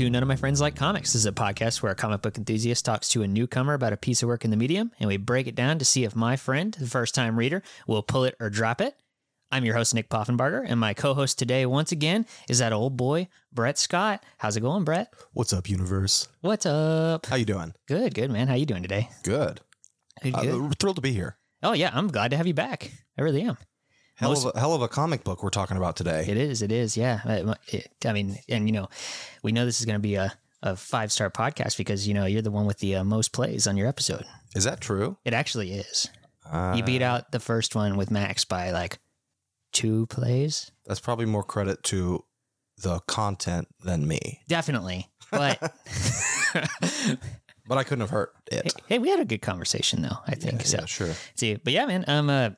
to None of My Friends Like Comics. This is a podcast where a comic book enthusiast talks to a newcomer about a piece of work in the medium, and we break it down to see if my friend, the first time reader, will pull it or drop it. I'm your host, Nick Poffenbarger, and my co host today, once again, is that old boy, Brett Scott. How's it going, Brett? What's up, universe? What's up? How you doing? Good, good, man. How you doing today? Good. Good, Uh, good. thrilled to be here. oh, yeah, I'm glad to have you back. I really am. Hell Most- of, a, hell of a comic book we're talking about today. It is. It is. Yeah. Uh, it- I mean, and you know, we know this is going to be a, a five star podcast because you know you're the one with the uh, most plays on your episode. Is that true? It actually is. Uh, You beat out the first one with Max by like two plays. That's probably more credit to the content than me. Definitely. But But I couldn't have hurt hey, it. hey, we had a good conversation though. I think yeah, so. yeah, sure. See, but yeah, man. Um, uh,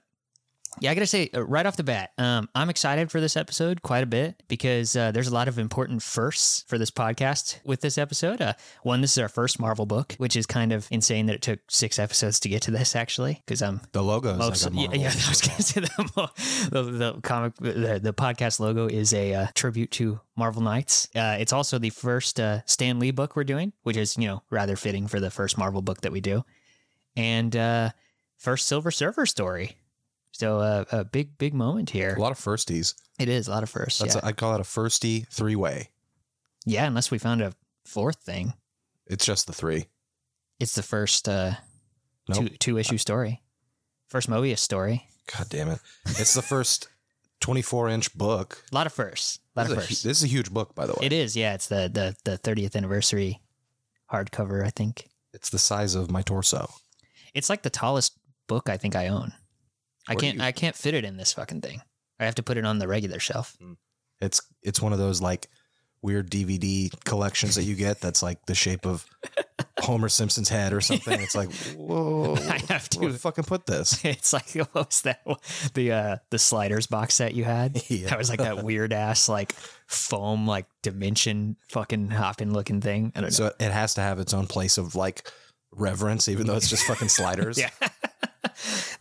yeah, I gotta say uh, right off the bat, um, I'm excited for this episode quite a bit because uh, there's a lot of important firsts for this podcast with this episode. Uh, one, this is our first Marvel book, which is kind of insane that it took six episodes to get to this actually. Because I'm The logo most, like yeah, yeah, I was gonna say the, the, the comic, the, the podcast logo is a uh, tribute to Marvel Knights. Uh, it's also the first uh, Stan Lee book we're doing, which is you know rather fitting for the first Marvel book that we do, and uh, first Silver Surfer story. So uh, a big, big moment here. A lot of firsties. It is a lot of firsts. That's yeah. a, I'd call it a firsty three way. yeah, unless we found a fourth thing. It's just the three. It's the first uh, Nope. two two issue story, first Moebius story. God damn it! It's the first 24 inch book. A lot of firsts. A lot This of is, a, firsts. this is a huge book, by the way. It is, yeah. It's the the the thirtieth anniversary hardcover. I think It's the size of my torso. it's like the tallest book I think I own. I can't you- I can't fit it in this fucking thing. I have to put it on the regular shelf. It's it's one of those like weird DVD collections that you get that's like the shape of Homer Simpson's head or something. It's like, whoa, I have where to. the fucking put this? It's like what was that? The uh the sliders box set you had. Yeah. That was like that weird ass like foam like dimension fucking hopping looking thing. I don't know. So it has to have its own place of like reverence, even though it's just fucking sliders. Yeah.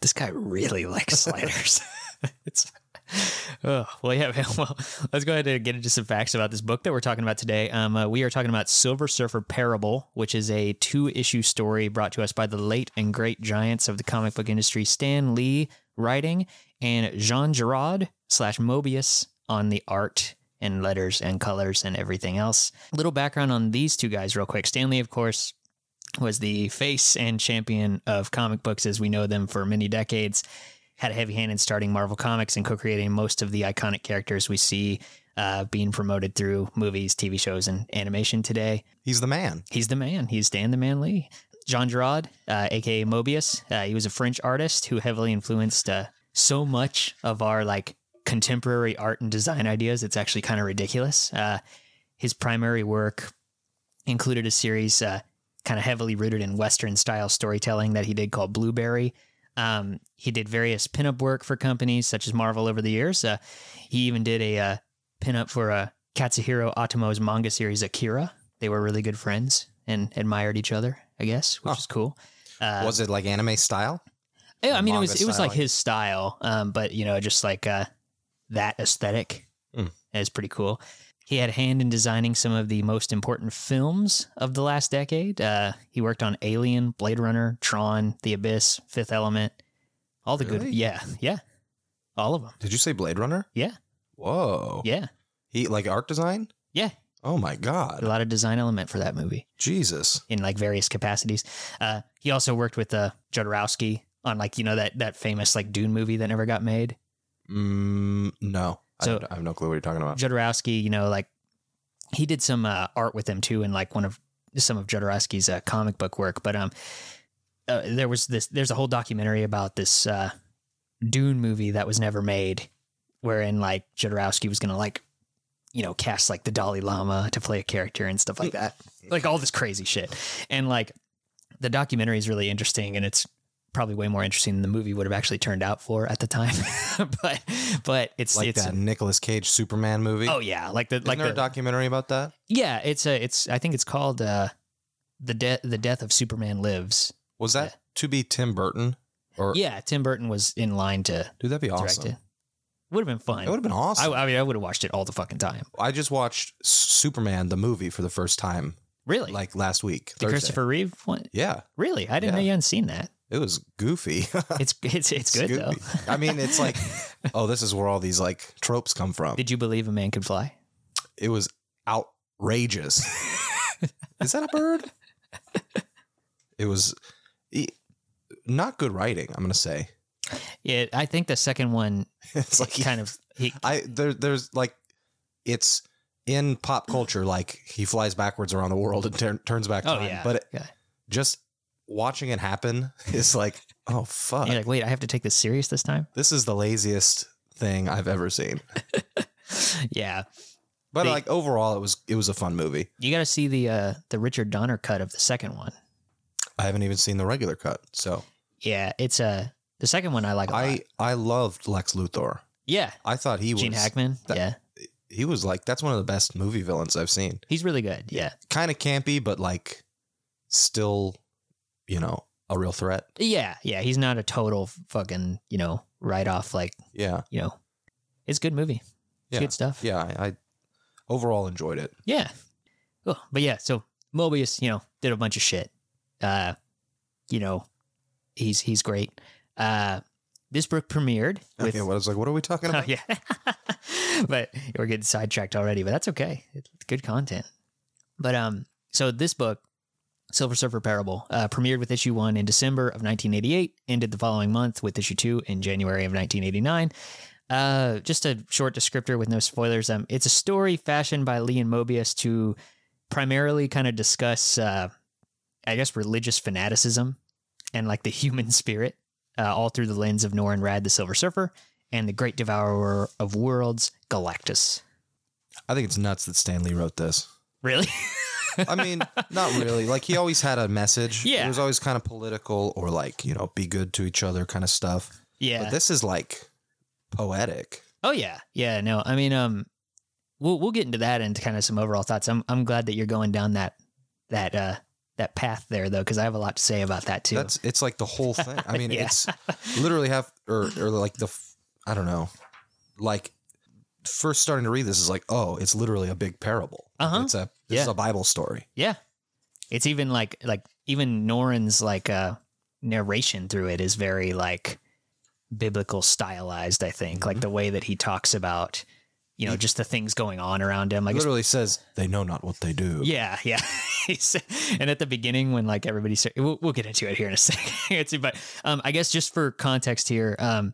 this guy really likes sliders. it's oh well, yeah. man. Well, let's go ahead and get into some facts about this book that we're talking about today. Um, uh, we are talking about Silver Surfer Parable, which is a two-issue story brought to us by the late and great giants of the comic book industry, Stan Lee writing and Jean Girard slash Moebius on the art and letters and colors and everything else. Little background on these two guys, real quick. Stan Lee, of course, was the face and champion of comic books as we know them for many decades. Had a heavy hand in starting Marvel Comics and co creating most of the iconic characters we see uh, being promoted through movies, TV shows, and animation today. He's the man. He's the man. He's Dan the Man Lee. Jean Girard, uh, aka Moebius, uh, he was a French artist who heavily influenced uh, so much of our like contemporary art and design ideas. It's actually kind of ridiculous. Uh, his primary work included a series uh, kind of heavily rooted in Western style storytelling that he did called Blueberry. Um, he did various pinup work for companies such as Marvel over the years. Uh, he even did a uh, pinup for uh, Katsuhiro Otomo's manga series Akira. They were really good friends and admired each other, I guess, which is cool. Uh, Was it like anime style? yeah, I mean, it was it was like style? his style, um, but you know, just like uh, that aesthetic Mm. is pretty cool. He had a hand in designing some of the most important films of the last decade. Uh, he worked on Alien, Blade Runner, Tron, The Abyss, Fifth Element, all the good. Yeah, yeah, all of them. Did you say Blade Runner? Yeah, Whoa. yeah, He like art design? yeah. Oh my god. A lot of design element for that movie Jesus. in like various capacities. Uh, he also worked with uh, Jodorowsky on like you know that that famous like Dune movie that never got made. Mm, no. So- I, I have no clue what you're talking about. Jodorowsky, you know, like he did some uh, art with him too, in like one of some of Jodorowsky's uh, comic book work. But um, uh, there was this. There's a whole documentary about this uh, Dune movie that was never made, wherein like Jodorowsky was gonna like, you know, cast like the Dalai Lama to play a character and stuff like that, like all this crazy shit. And like the documentary is really interesting, and it's probably way more interesting than the movie would have actually turned out for at the time. but but it's like it's that Nicolas Cage Superman movie. Oh yeah, like the Isn't like there the a documentary about that? yeah. It's a it's I think it's called uh, the death the death of Superman lives. Was that to be Tim Burton? Or Yeah, Tim Burton was in line to dude, that'd be awesome. it. Would have been fun. It would have been awesome. I, I mean, I would have watched it all the fucking time. I just watched Superman the movie for the first time Really? like last week. the Thursday. Christopher Reeve one? Yeah, Really? I didn't know you hadn't seen that. It was goofy. It's it's it's good though. I mean, it's like, oh, this is where all these like tropes come from. Did you believe a man could fly? It was outrageous. is that a bird? It was not good writing. I'm gonna say Yeah, I think the second one it's like he- kind of he, I there there's like it's in pop culture like he flies backwards around the world and tur- turns back Oh time. yeah, but it, yeah. just watching it happen is like oh fuck You're like, wait, I have to take this serious this time. this is the laziest thing I've ever seen. Yeah, But The- like overall, it was it was a fun movie. you got to see the uh the Richard Donner cut of the second one. I haven't even seen the regular cut, so Yeah, it's uh, the second one I like a lot. I I loved Lex Luthor. Yeah, I thought he was Gene Hackman. that- yeah, he was like that's one of the best movie villains I've seen. he's really good. Yeah, Kind of campy, but like still, you know, a real threat. yeah, yeah. He's not a total fucking you know write off. Like Yeah, you know, it's a good movie. It's Yeah. good stuff. yeah. I, I overall enjoyed it. Yeah. Cool. But yeah, so Moebius, you know, did a bunch of shit. Uh, you know, he's he's great. Uh, this book premiered with Okay, well, I was like, what are we talking Oh, about? yeah. but we're getting sidetracked already, but that's okay. It's good content. But um, so this book, Silver Surfer Parable, uh, premiered with issue one in December of 1988, ended the following month with issue two in January of 1989. Uh, just a short descriptor with no spoilers. Um, it's a story fashioned by Lee and Moebius to primarily kind of discuss, uh, I guess, religious fanaticism and like the human spirit, uh, all through the lens of Norrin Radd, the Silver Surfer, and the Great Devourer of Worlds, Galactus. I think it's nuts that Stan Lee wrote this. Really? I mean, not really. Like he always had a message. Yeah. It was always kind of political or like, you know, be good to each other kind of stuff. yeah. But this is like poetic. Oh yeah, yeah. No, I mean, um, we'll we'll get into that and kind of some overall thoughts. I'm I'm glad that you're going down that that uh that path there though, because I have a lot to say about that too. That's it's like the whole thing. I mean, Yeah. it's literally have or or like the i don't know, like first starting to read this is like, oh, it's literally a big parable. Uh-huh. It's a this is a Bible story. yeah. It's even like like even Norrin's like uh narration through it is very like biblical stylized. I think like the way that he talks about you know just the things going on around him. Like literally says they know not what they do. Yeah, yeah. And at the beginning, when like everybody, start, we'll, we'll get into it here in a second. but um, I guess just for context here, um,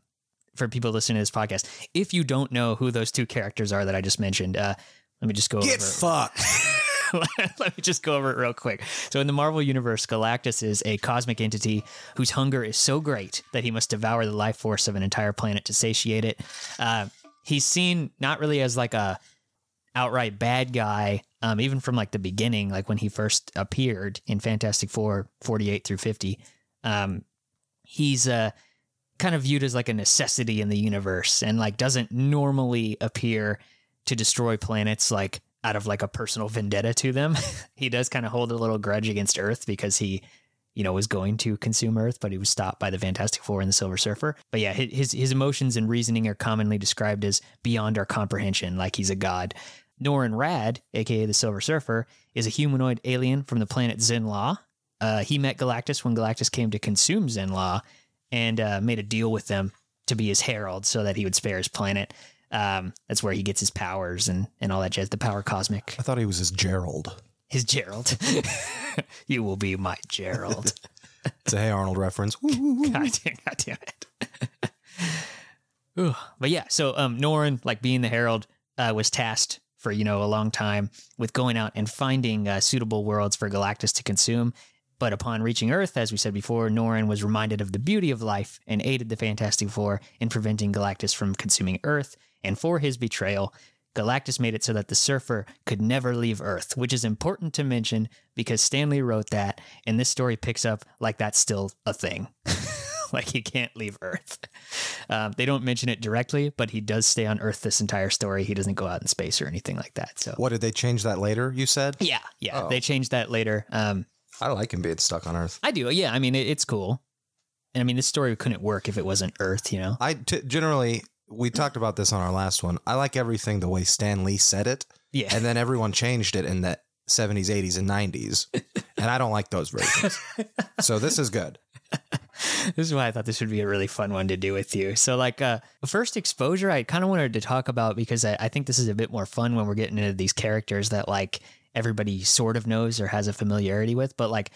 for people listening to this podcast, if you don't know who those two characters are that I just mentioned, uh, let me just go over Get over. fucked. Let me just go over it real quick. So, in the Marvel Universe, Galactus is a cosmic entity whose hunger is so great that he must devour the life force of an entire planet to satiate it. Uh, he's seen not really as like a outright bad guy, um, even from like the beginning, like when he first appeared in Fantastic Four 48 through 50. Um, he's uh, kind of viewed as like a necessity in the universe and like doesn't normally appear to destroy planets like out of like a personal vendetta to them. he does kind of hold a little grudge against Earth because he, you know, was going to consume Earth, but he was stopped by the Fantastic Four and the Silver Surfer. But yeah, his his emotions and reasoning are commonly described as beyond our comprehension, like he's a god. Norrin Radd, aka the Silver Surfer, is a humanoid alien from the planet Zenn-La. Uh, he met Galactus when Galactus came to consume Zenn-La and uh, made a deal with them to be his herald so that he would spare his planet. Um, that's where he gets his powers and, and all that jazz, the power cosmic. I thought he was his Gerald. His Gerald. you will be my Gerald. It's a Hey Arnold reference. Woo, woo, woo. God damn, God damn it. Ooh. But yeah, so um, Norrin, like being the herald, uh, was tasked for you know a long time with going out and finding uh, suitable worlds for Galactus to consume. But upon reaching Earth, as we said before, Norrin was reminded of the beauty of life and aided the Fantastic Four in preventing Galactus from consuming Earth. And for his betrayal, Galactus made it so that the Surfer could never leave Earth, which is important to mention because Stan Lee wrote that, and this story picks up like that's still a thing. like he can't leave Earth. Um, they don't mention it directly, but he does stay on Earth this entire story. He doesn't go out in space or anything like that. So What did they change that later? You said. yeah, yeah, Oh. they changed that later. Um, I like him being stuck on Earth. I do. Yeah, I mean it, it's cool. And I mean this story couldn't work if it wasn't Earth. You know. I t- generally we talked about this on our last one. I like everything the way Stan Lee said it, Yeah. and then everyone changed it in the 70s, 80s, and 90s. And I don't like those versions. so this is good. this is why I thought this would be a really fun one to do with you. So, like, uh, first exposure, I kind of wanted to talk about because I, I think this is a bit more fun when we're getting into these characters that like everybody sort of knows or has a familiarity with, but like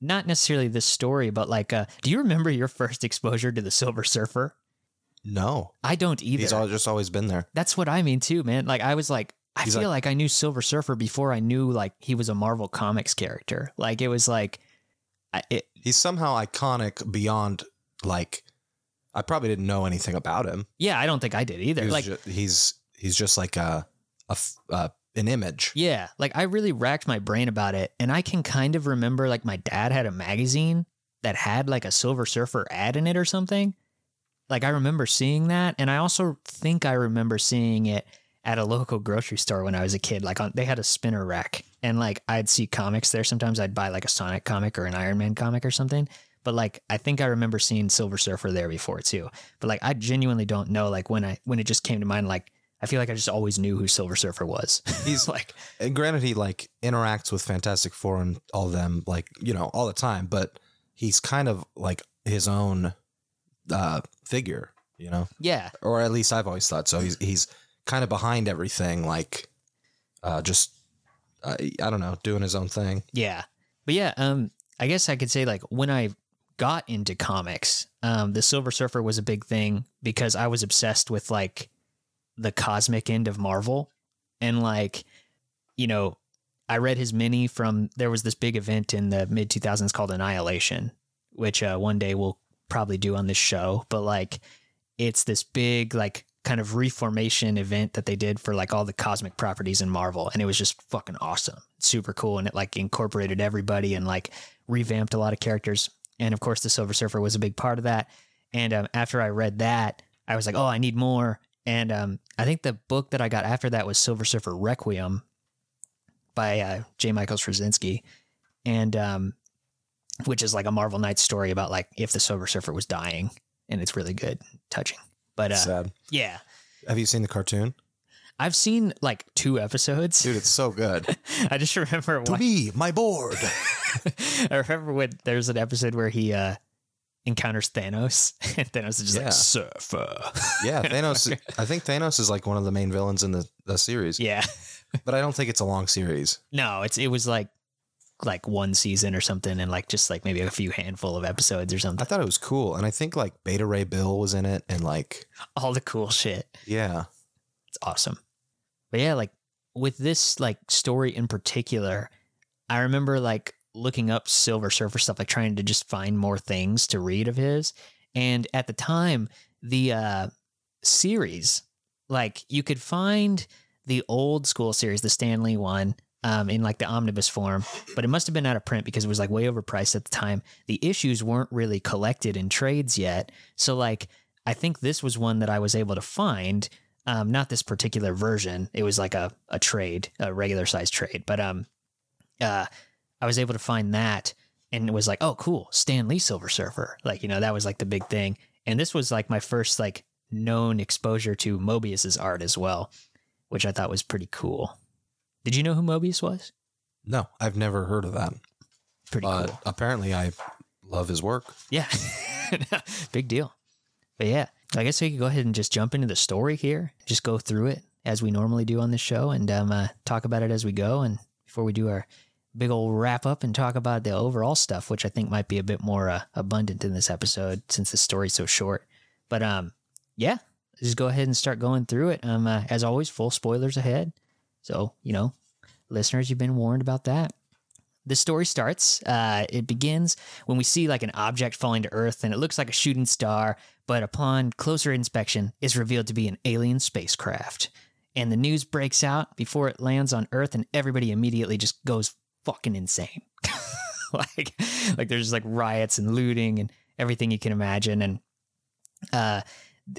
not necessarily this story, but like, uh, do you remember your first exposure to the Silver Surfer? No, I don't either. he's all, just always been there. That's what I mean too, man. Like I was like, I He's feel like, like- I knew Silver Surfer before I knew like he was a Marvel Comics character. Like it was like, I, it, He's somehow iconic beyond like. I probably didn't know anything about him. yeah, I don't think I did either. He was Like ju- he's he's just like a, a f- uh, an image. Yeah, like I really racked my brain about it, and I can kind of remember like my dad had a magazine that had like a Silver Surfer ad in it or something. Like I remember seeing that, and I also think I remember seeing it at a local grocery store when I was a kid. Like on, they had a spinner rack, and like I'd see comics there. Sometimes I'd buy like a Sonic comic or an Iron Man comic or something. But like I think I remember seeing Silver Surfer there before too. But like I genuinely don't know like when I when it just came to mind like I feel like I just always knew who Silver Surfer was. He's like And granted, he like interacts with Fantastic Four and all of them, like you know, all the time. But he's kind of like his own uh, figure, you know, yeah, or at least I've always thought so. He's he's kind of behind everything, like uh, just uh, I don't know, doing his own thing. Yeah. But yeah, um I guess I could say like when I got into comics, um the Silver Surfer was a big thing because I was obsessed with like the cosmic end of Marvel and like you know, I read his mini from there was this big event in the mid 2000s called Annihilation, which uh one day we'll probably do on this show, but like it's this big like kind of reformation event that they did for like all the cosmic properties in Marvel and it was just fucking awesome. Super cool and it like incorporated everybody and like revamped a lot of characters and of course the Silver Surfer was a big part of that. And um, after I read that, I was like, "Oh, I need more." And um, I think the book that I got after that was Silver Surfer Requiem by uh, J. Michael Straczynski, and um, which is like a Marvel Knights story about like if the Silver Surfer was dying, and it's really good, touching. But uh, Sad. yeah, Have you seen the cartoon, I've seen like two episodes. dude? It's so good. I just remember to one. me, my board. I remember when there's an episode where he uh, encounters Thanos, and Thanos is just Yeah. like surfer. Yeah, Thanos. I think Thanos is like one of the main villains in the, the series, yeah, but I don't think it's a long series. no, it's it was like like one season or something, and like just like maybe a few handful of episodes or something. I thought it was cool, and I think like Beta Ray Bill was in it, and like All the cool shit. yeah, It's awesome. But yeah, like with this like story in particular, I remember like looking up Silver Surfer stuff, like trying to just find more things to read of his. And at the time, the uh series, like you could find the old school series, the Stan Lee one, um, in like the omnibus form, but it must have been out of print because it was like way overpriced at the time. The issues weren't really collected in trades yet. So like I think this was one that I was able to find um, not this particular version. It was like a, a trade, a regular size trade. But um, uh, I was able to find that and it was like, oh, cool, Stan Lee Silver Surfer. Like, you know, that was like the big thing. And this was like my first like known exposure to Moebius's art as well, which I thought was pretty cool. Did you know who Moebius was? no, I've never heard of that, Pretty but cool. apparently I love his work. Yeah. Big deal. But yeah, I guess we could go ahead and just jump into the story here. Just go through it as we normally do on this show and um, uh, talk about it as we go. And before we do our big old wrap up and talk about the overall stuff, which I think might be a bit more uh, abundant in this episode since the story's so short. But um, yeah, just go ahead and start going through it. Um, uh, as always, full spoilers ahead. So, you know, listeners, you've been warned about that. The story starts. Uh, it begins when we see like an object falling to Earth, and it looks like a shooting star, but upon closer inspection, is revealed to be an alien spacecraft. And the news breaks out before it lands on Earth, and everybody immediately just goes fucking insane. like, like there's like riots and looting and everything you can imagine, and uh,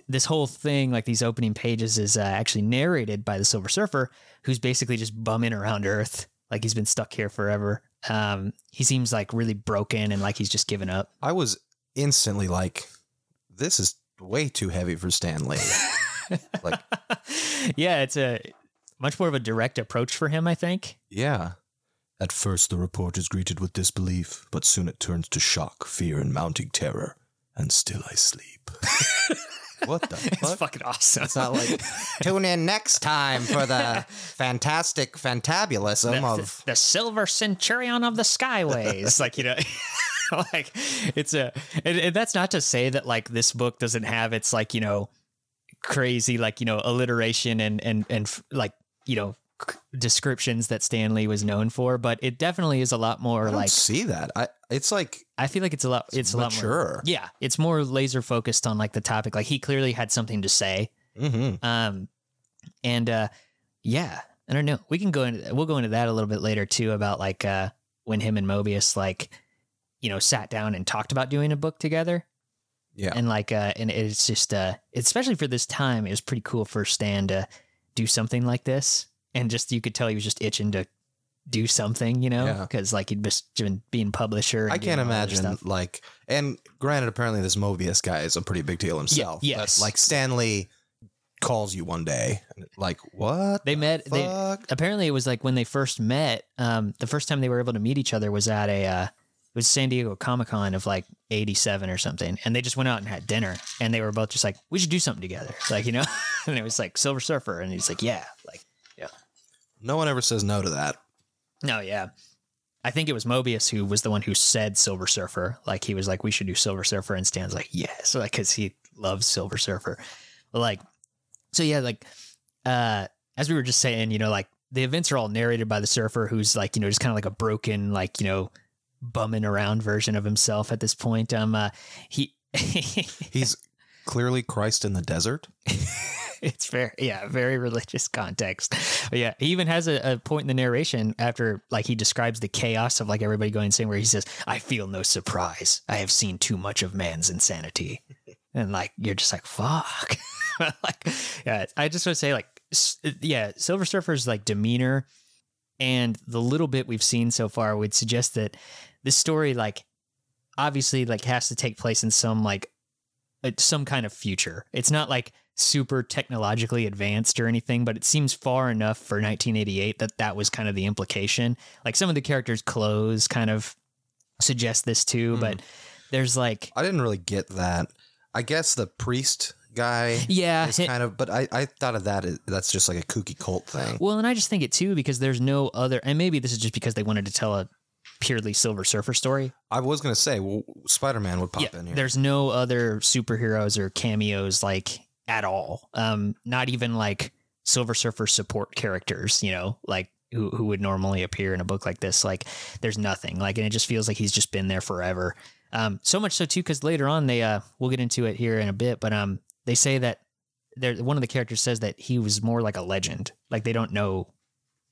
this whole thing, like these opening pages, is uh, actually narrated by the Silver Surfer, who's basically just bumming around Earth, like he's been stuck here forever. Um, he seems like really broken and like he's just given up. I was instantly like, this is way too heavy for Stan Lee. Like, yeah, it's a much more of a direct approach for him, I think. yeah. At first, the report is greeted with disbelief, but soon it turns to shock, fear, and mounting terror. And still I sleep. what the It's fuck? fucking awesome. It's not like tune in next time for the fantastic fantabulism the, of the silver centurion of the skyways like you know like it's a and, and that's not to say that like this book doesn't have its like you know crazy like you know alliteration and and and like you know descriptions that stan lee was known for but it definitely is a lot more like see that. I it's like i feel like it's a lot it's, a lot more yeah it's more laser focused on like the topic like he clearly had something to say Mm-hmm. um, and uh, yeah, I don't know. We can go into we'll go into that a little bit later too about like uh when him and Moebius like you know sat down and talked about doing a book together Yeah. and like uh and it's just uh especially for this time it was pretty cool for Stan to do something like this and just you could tell he was just itching to do something you know Yeah. because like he'd just been being publisher and I can't all that other imagine like and granted apparently this Moebius guy is a pretty big deal himself. but, yes. like Stan Lee calls you one day like what? they met they Fuck? apparently it was like when they first met um the first time they were able to meet each other was at a uh it was San Diego Comic Con of like 87 or something. And they just went out and had dinner. And they were both just like, we should do something together. It's like, you know? and it was like Silver Surfer. And he's like, yeah. Like, no one ever says no to that. no, yeah. I think it was Moebius who was the one who said Silver Surfer. Like, he was like, we should do Silver Surfer. And Stan's like, yes. Like, cause he loves Silver Surfer. But like, so yeah, like, uh, as we were just saying, you know, like the events are all narrated by the surfer who's like, you know, just kind of like a broken, like, you know, bumming around version of himself at this point. Um, uh, he, He's clearly Christ in the desert. it's very, yeah, very religious context. But yeah, he even has a, a point in the narration after, like, he describes the chaos of like everybody going insane, where he says, "I feel no surprise. I have seen too much of man's insanity," and like you're just like, "Fuck." like, yeah, I just want to say, like, yeah, Silver Surfer's like demeanor and the little bit we've seen so far would suggest that this story, like, obviously, like, has to take place in some like uh, some kind of future. It's not like super technologically advanced or anything, but it seems far enough for 1988 that that was kind of the implication. Like some of the characters' clothes kind of suggest this too, Hmm. but there's like, I didn't really get that. I guess the priest guy yeah, is it- kind of, but I, I thought of that as that's just like a kooky cult thing. Well, and I just think it too because there's no other, and maybe this is just because they wanted to tell a purely Silver Surfer story. I was gonna say, well, Spider Man would pop yeah, in here. there's no other superheroes or cameos like at all. Um, not even like Silver Surfer support characters, you know, like who who would normally appear in a book like this. Like, there's nothing. Like, and it just feels like he's just been there forever. Um, so much so too because later on they uh we'll get into it here in a bit, but um they say that there one of the characters says that he was more like a legend. Like they don't know.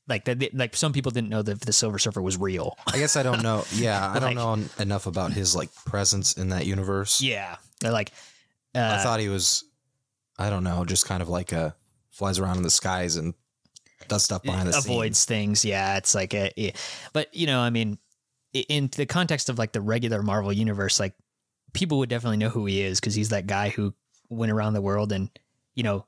Like that, like some people didn't know that the Silver Surfer was real. I guess I don't know. Yeah, I Like- don't know enough about his like presence in that universe. Yeah, like, uh, I thought he was, I don't know, just kind of like a flies around in the skies and does stuff behind the avoids scenes. things. Yeah, it's like a, yeah. but you know, I mean, in the context of like the regular Marvel universe, like people would definitely know who he is because he's that guy who went around the world and you know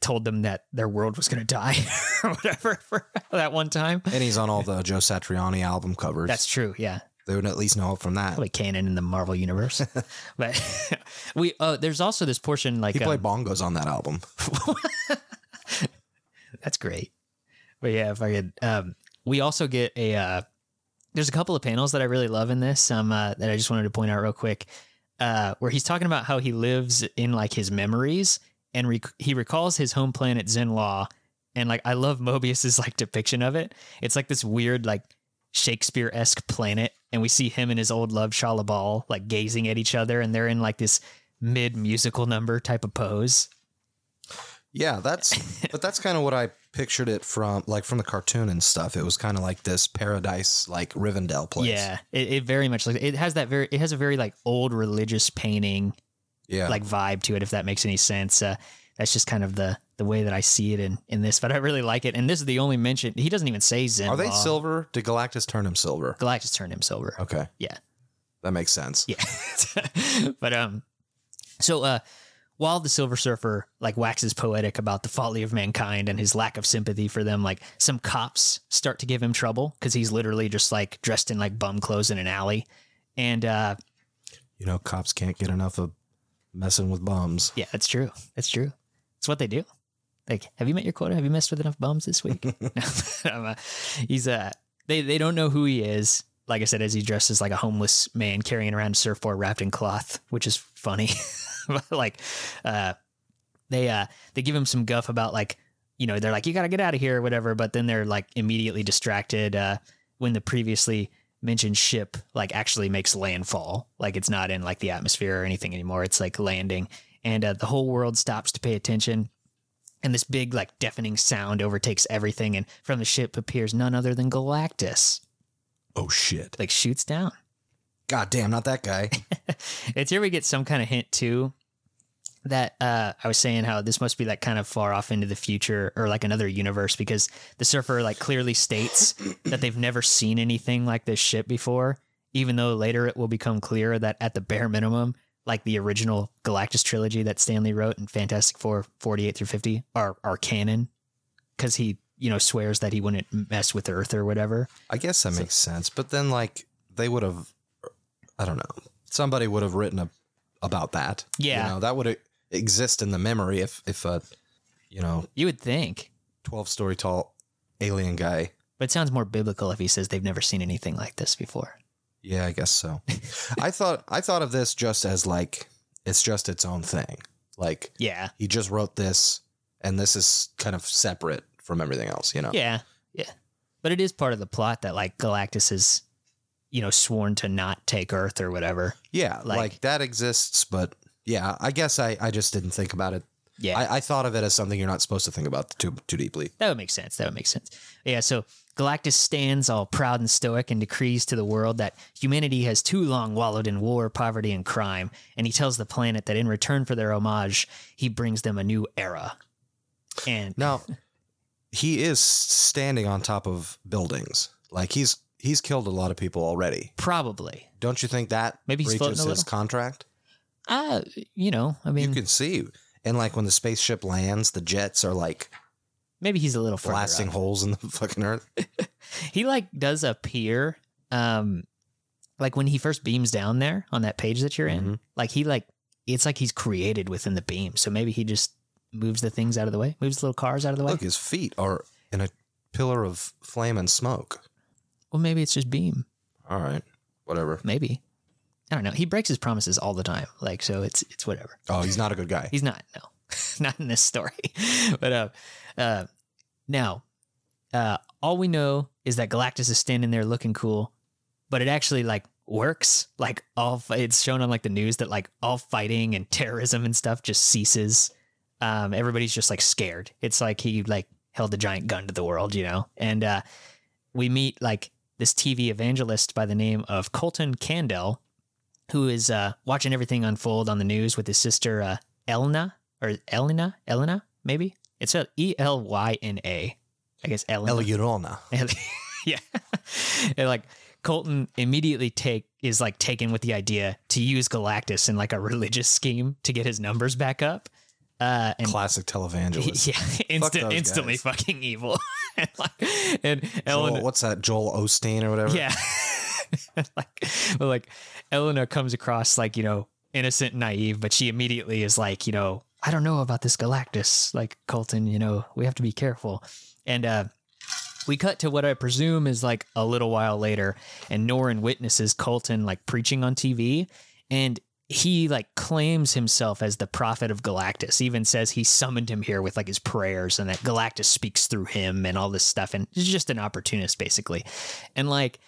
told them that their world was going to die or whatever for that one time. And he's on all the Joe Satriani album covers. That's true. Yeah, they would at least know from that. probably canon in the Marvel universe. but we uh, there's also this portion like he played um, bongos on that album. That's great. But yeah, if I could, um, we also get a. Uh, there's a couple of panels that I really love in this. Um, uh, that I just wanted to point out real quick, uh, where he's talking about how he lives in like his memories, and rec- he recalls his home planet Zenn-La and like I love Moebius's like depiction of it. It's like this weird like Shakespeare esque planet, and we see him and his old love Shalla-Bal like gazing at each other, and they're in like this mid musical number type of pose. Yeah, that's but that's kind of what I pictured it from, like from the cartoon and stuff. It was kind of like this paradise, like Rivendell place. Yeah, it, it very much like it has that very it has a very like old religious painting yeah. like vibe to it if that makes any sense. Uh, that's just kind of the the way that I see it in in this, but I really like it. And this is the only mention he doesn't even say Zen. Are they silver? Did Galactus turn him silver? Galactus turned him silver. Okay, Yeah, that makes sense. yeah. but um, so uh, while the Silver Surfer like waxes poetic about the folly of mankind and his lack of sympathy for them, like some cops start to give him trouble because he's literally just like dressed in like bum clothes in an alley. And uh, You know, cops can't get enough of messing with bums. yeah, that's true. That's true. It's what they do. Like, have you met your quota? Have you messed with enough bums this week? No, uh, he's uh, they they don't know who he is. Like I said, as he dresses like a homeless man carrying around a surfboard wrapped in cloth, which is funny. But, like, uh, they uh they give him some guff about like you know they're like you got to get out of here or whatever, but then they're like immediately distracted uh, when the previously mentioned ship like actually makes landfall. Like it's not in like the atmosphere or anything anymore. It's like landing, and uh, the whole world stops to pay attention. And this big, like, deafening sound overtakes everything. And from the ship appears none other than Galactus. Oh shit. Like, shoots down. God damn, not that guy. it's here we get some kind of hint too that uh, I was saying how this must be like kind of far off into the future or like another universe because the surfer like clearly states that they've never seen anything like this ship before, even though later it will become clear that at the bare minimum, like the original Galactus trilogy that Stan Lee wrote in Fantastic Four 48 through 50 are, are canon because he, you know, swears that he wouldn't mess with Earth or whatever. I guess that makes sense. But then, like, they would have, I don't know, somebody would have written a, about that. Yeah. You know, that would exist in the memory if, if a, you know, You would think, 12 story tall alien guy. but it sounds more biblical if he says they've never seen anything like this before. Yeah, I guess so. I thought, I thought of this just as like, it's just its own thing. Like, Yeah. he just wrote this and this is kind of separate from everything else, you know? Yeah, yeah. But it is part of the plot that like Galactus is, you know, sworn to not take Earth or whatever. Yeah, like, Like- that exists, but yeah, I guess I, I just didn't think about it. Yeah, I, I thought of it as something you're not supposed to think about too too deeply. that would make sense. That would make sense. Yeah. So Galactus stands all proud and stoic and decrees to the world that humanity has too long wallowed in war, poverty, and crime. And he tells the planet that in return for their homage, he brings them a new era. And Now, he is standing on top of buildings. Like he's he's killed a lot of people already. probably, Don't you think that Maybe he's breaches his little? contract? uh, you know, I mean, you can see, and like when the spaceship lands, the jets are like maybe he's a little blasting holes in the fucking earth. he like does appear um like when he first beams down there on that page that you're in Mhm. like he like it's like he's created within the beam so maybe he just moves the things out of the way moves the little cars out of the way Look, his feet are in a pillar of flame and smoke. well maybe it's just beam All right, whatever. maybe i don't know he breaks his promises all the time like so it's it's whatever Oh, he's not a good guy. he's not no not in this story but uh uh now uh all we know is that galactus is standing there looking cool but it actually like works. Like all it's shown on like the news that like all fighting and terrorism and stuff just ceases. Um everybody's just like scared. It's like he like held a giant gun to the world you know? And uh we meet like this tv evangelist by the name of colton candell who is uh watching everything unfold on the news with his sister uh elna or elena elena maybe it's a e-l-y-n-a i guess elena El Llorona. yeah. and like Colton immediately take is like taken with the idea to use Galactus in like a religious scheme to get his numbers back up. Uh and Classic televangelist. yeah, instant, those instantly guys. fucking evil. and like, and Joel, Ellen, what's that? Joel Osteen or whatever. yeah, like, like Eleanor comes across like you know innocent, and naive, but she immediately is like, you know, I don't know about this Galactus, like Colton. You know, we have to be careful. And uh, we cut to what I presume is like a little while later, and Norrin witnesses Colton like preaching on TV, and he like claims himself as the prophet of Galactus. Even says he summoned him here with like his prayers, and that Galactus speaks through him and all this stuff. And he's just an opportunist, basically. And like,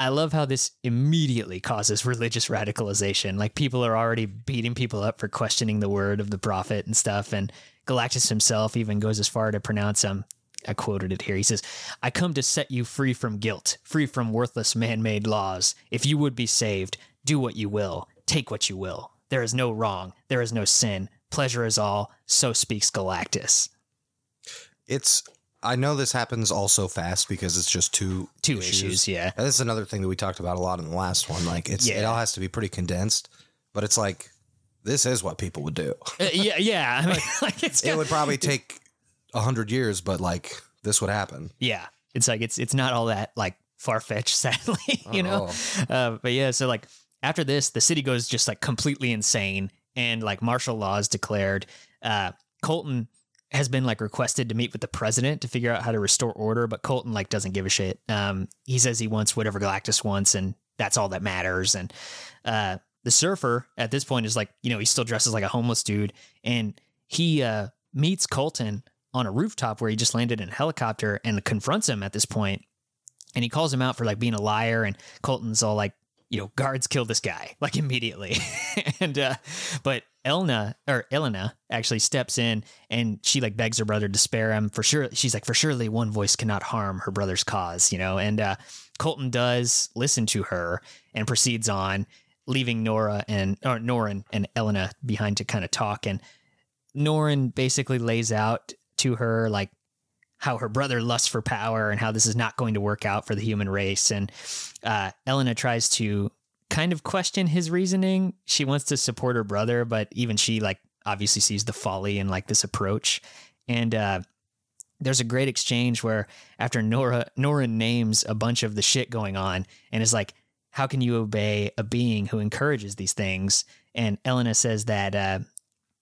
I love how this immediately causes religious radicalization. Like people are already beating people up for questioning the word of the prophet and stuff. And Galactus himself even goes as far to pronounce um I quoted it here. He says, I come to set you free from guilt, free from worthless man made laws. If you would be saved, do what you will, take what you will. There is no wrong, there is no sin. Pleasure is all, so speaks Galactus. It's. I know this happens all so fast because it's just two Two issues, yeah. And this is another thing that we talked about a lot in the last one. Like it's it all has to be pretty condensed, but it's like this is what people would do. Uh, yeah, yeah. I mean, like it's It would probably take a hundred years, but like this would happen. yeah. It's like it's it's not all that like far fetched, sadly, you know. Uh, but yeah, so like after this, the city goes just like completely insane, and like martial law is declared. Uh, Colton has been like requested to meet with the president to figure out how to restore order, but Colton like doesn't give a shit. Um, he says he wants whatever Galactus wants, and that's all that matters. And uh, the surfer at this point is like, you know, he still dresses like a homeless dude, and he uh, meets Colton on a rooftop where he just landed in a helicopter and confronts him at this point and he calls him out for like being a liar and colton's all like you know guards kill this guy like immediately and uh but elna or elena actually steps in and she like begs her brother to spare him. For sure she's like for surely one voice cannot harm her brother's cause you know? And uh colton does listen to her and proceeds on leaving nora and or norrin and elena behind to kind of talk. And norin basically lays out to her like how her brother lusts for power and how this is not going to work out for the human race. And uh, Elena tries to kind of question his reasoning. She wants to support her brother, but even she like obviously sees the folly in like this approach. And uh, there's a great exchange where after Nora Nora names a bunch of the shit going on and is like, "How can you obey a being who encourages these things?" And Elena says that uh,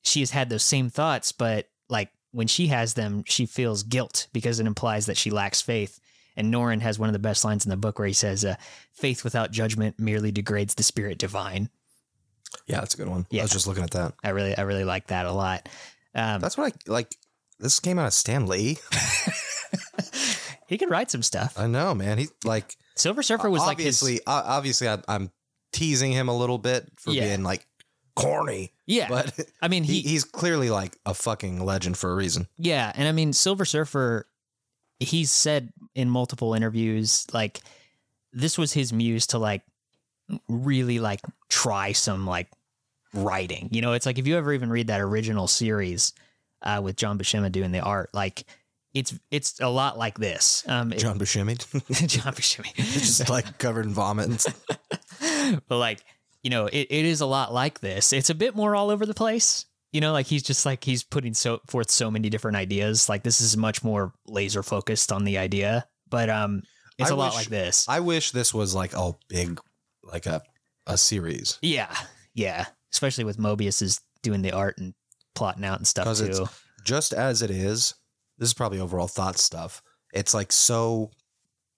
she has had those same thoughts, but like when she has them, she feels guilt because it implies that she lacks faith. And Norrin has one of the best lines in the book where he says, uh, "Faith without judgment merely degrades the spirit divine." Yeah, that's a good one. Yeah. I was just looking at that. I really, I really like that a lot. Um, That's what I like. This came out of Stan Lee. he could write some stuff. I know, man. He like Silver Surfer was like his, obviously, obviously, I, I'm teasing him a little bit for Yeah. being like corny, yeah. but I mean, he, he, he's clearly like a fucking legend for a reason. yeah, and I mean, Silver Surfer. He's said in multiple interviews like this was his muse to like really like try some like writing. You know, it's like if you ever even read that original series uh, with John Buscema doing the art, like it's it's a lot like this. Um, it- John Buscemi, John Buscema, just like covered in vomit. But like you know, it, it is a lot like this. It's a bit more all over the place. You know, like he's just like he's putting so forth so many different ideas. Like this is much more laser focused on the idea, but um, it's I a lot like this. I wish this was like a big, like a a series yeah, yeah. Especially with Moebius is doing the art and plotting out and stuff too. just as it is. This is probably overall thought stuff. It's like so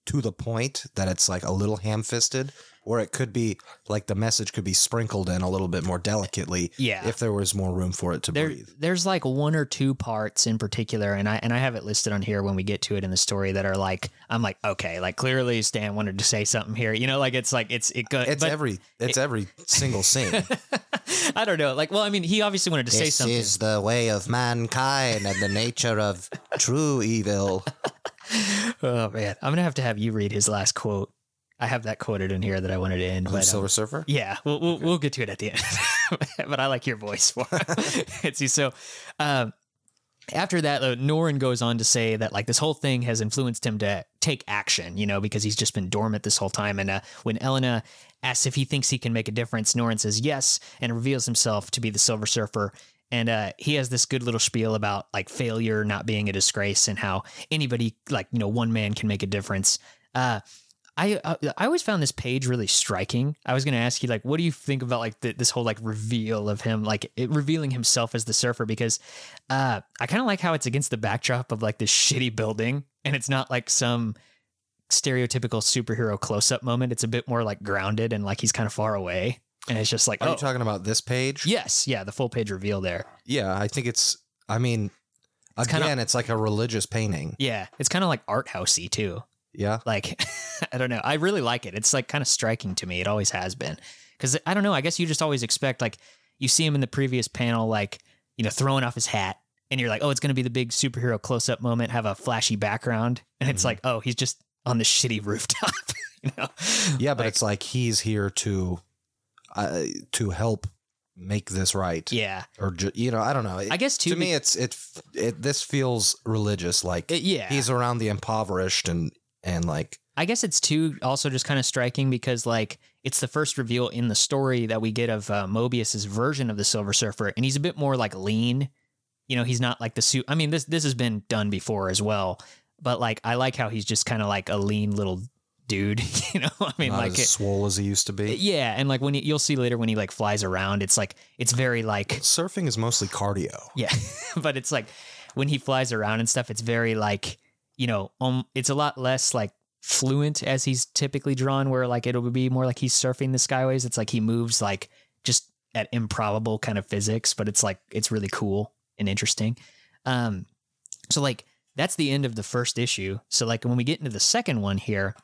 to the point that it's like a little ham fisted, or it could be like the message could be sprinkled in a little bit more delicately Yeah. if there was more room for it to there, breathe. there's like one or two parts in particular, and I and I have it listed on here when we get to it in the story that are like I'm like okay, like clearly Stan wanted to say something here, you know, like it's like it's it go, It's every it's every single scene. I don't know, like well, I mean, he obviously wanted to say something. Is the way of mankind and the nature of true evil. oh man, I'm gonna have to have you read his last quote. I have that quoted in here that I wanted to end, but um, Silver Surfer. Yeah, we'll, we'll we'll get to it at the end. but I like your voice for it. See, so um, after that, though, Norrin goes on to say that like this whole thing has influenced him to take action, you know, because he's just been dormant this whole time. And uh, when Elena asks if he thinks he can make a difference, Norrin says yes and reveals himself to be the Silver Surfer. And uh, he has this good little spiel about like failure not being a disgrace and how anybody, like you know, one man can make a difference. Uh, I uh, I always found this page really striking. I was going to ask you like, what do you think about like the, this whole like reveal of him, like it, revealing himself as the surfer? Because uh, I kind of like how it's against the backdrop of like this shitty building, and it's not like some stereotypical superhero close up moment. It's a bit more like grounded and like he's kind of far away, and it's just like, Are oh, you talking about this page? yes, yeah, the full page reveal there. Yeah, I think it's. I mean, kinda- again, it's like a religious painting. Yeah, it's kind of like art housey too. Yeah, Like, I don't know. I really like it. It's like kind of striking to me. It always has been. Because I don't know. I guess you just always expect, like, you see him in the previous panel, like, you know, throwing off his hat, and you're like, oh, it's going to be the big superhero close up moment, have a flashy background. And it's Mhm. like, oh, he's just on the shitty rooftop, you know? yeah, but Like, it's like he's here to, uh, to help make this right. yeah. or you know, I don't know. It- I guess, too, to me, it's it, it. This feels religious. Like it- yeah. he's around the impoverished and and like I guess it's too also just kind of striking because like it's the first reveal in the story that we get of uh, Moebius's version of the Silver Surfer, and he's a bit more like lean. You know, he's not like the suit. I mean, this this has been done before as well, but like I like how he's just kind of like a lean little dude. You know, I mean, Not like as swole as he used to be. yeah, and like when he, you'll see later when he like flies around, it's like it's very like Surfing is mostly cardio. yeah, but it's like when he flies around and stuff, it's very like you know, um, it's a lot less like fluent as he's typically drawn. Where like it'll be more like he's surfing the skyways. It's like he moves like just at improbable kind of physics, but it's like it's really cool and interesting. Um, so like that's the end of the first issue. So like when we get into the second one here,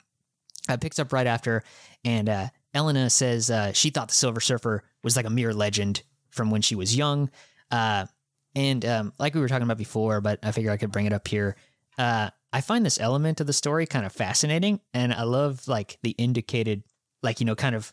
I picks up right after, and uh, Elena says uh, she thought the Silver Surfer was like a mere legend from when she was young. Uh, and um, like we were talking about before, but I figure I could bring it up here. Uh, I find this element of the story kind of fascinating, and I love like the indicated, like you know, kind of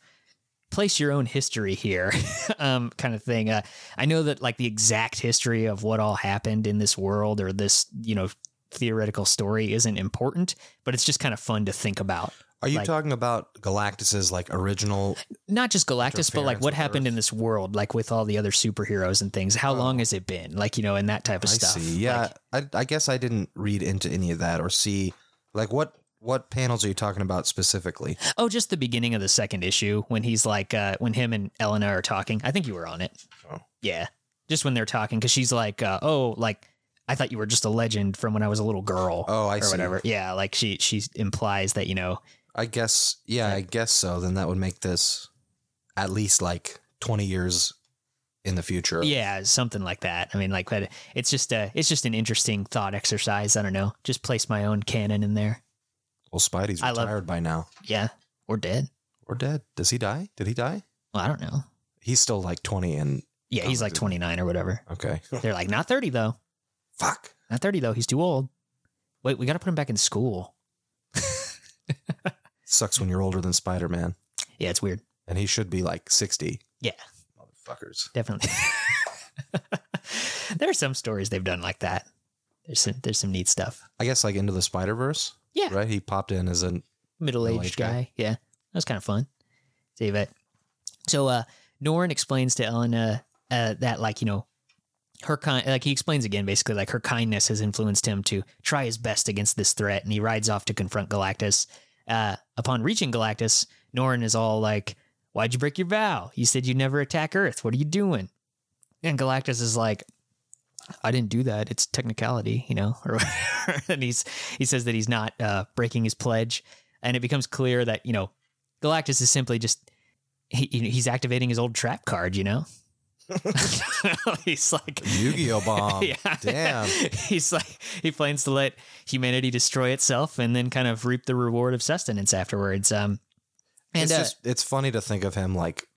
place your own history here, um, kind of thing. Uh, I know that like the exact history of what all happened in this world or this, you know, theoretical story isn't important, but it's just kind of fun to think about. Are you Like- talking about Galactus's like original? Not just Galactus, but like what happened in this world, like with all the other superheroes and things. How long has it been? Like, you know, and that type of I stuff. see. Yeah, Like, I, I guess I didn't read into any of that or see like what what panels are you talking about specifically? oh, just the beginning of the second issue when he's like, uh, when him and Elena are talking. I think you were on it. Oh. Yeah. Just when they're talking, because she's like, uh, oh, like, I thought you were just a legend from when I was a little girl. Oh, I or see. whatever. Yeah, like she she implies that you know. I guess yeah, I guess so. Then that would make this at least like twenty years in the future. Yeah, something like that. I mean, like that. It's just a it's just an interesting thought exercise. I don't know. Just place my own canon in there. Well, Spidey's I love- retired by now. Yeah, or dead. Or dead. Does he die? Did he die? Well, I don't know. He's still like twenty and Yeah, he's like 29 or whatever. okay. They're like, not 30 though. Fuck. Not 30 though. He's too old. Wait, we got to put him back in school. Sucks when you're older than Spider Man. Yeah, it's weird. And he should be like sixty. Yeah. Motherfuckers. Definitely. there are some stories they've done like that. There's some there's some neat stuff. I guess like into the Spider Verse. Yeah. Right? He popped in as a middle aged guy. guy. Yeah, that was kind of fun. See that. So uh, Norrin explains to Elena uh, that like you know her kind like he explains again basically like her kindness has influenced him to try his best against this threat, and he rides off to confront Galactus. Uh, upon reaching Galactus, Norrin is all like, "Why'd you break your vow? You said you'd never attack Earth. What are you doing?" And Galactus is like, I didn't do that. It's technicality, you know. And he's he says that he's not uh, breaking his pledge, and it becomes clear that you know Galactus is simply just he, he's activating his old trap card. You know, he's like Yu-Gi-Oh bomb. yeah. Damn. he's like he plans to let humanity destroy itself and then kind of reap the reward of sustenance afterwards. Um, and it's uh, just it's funny to think of him like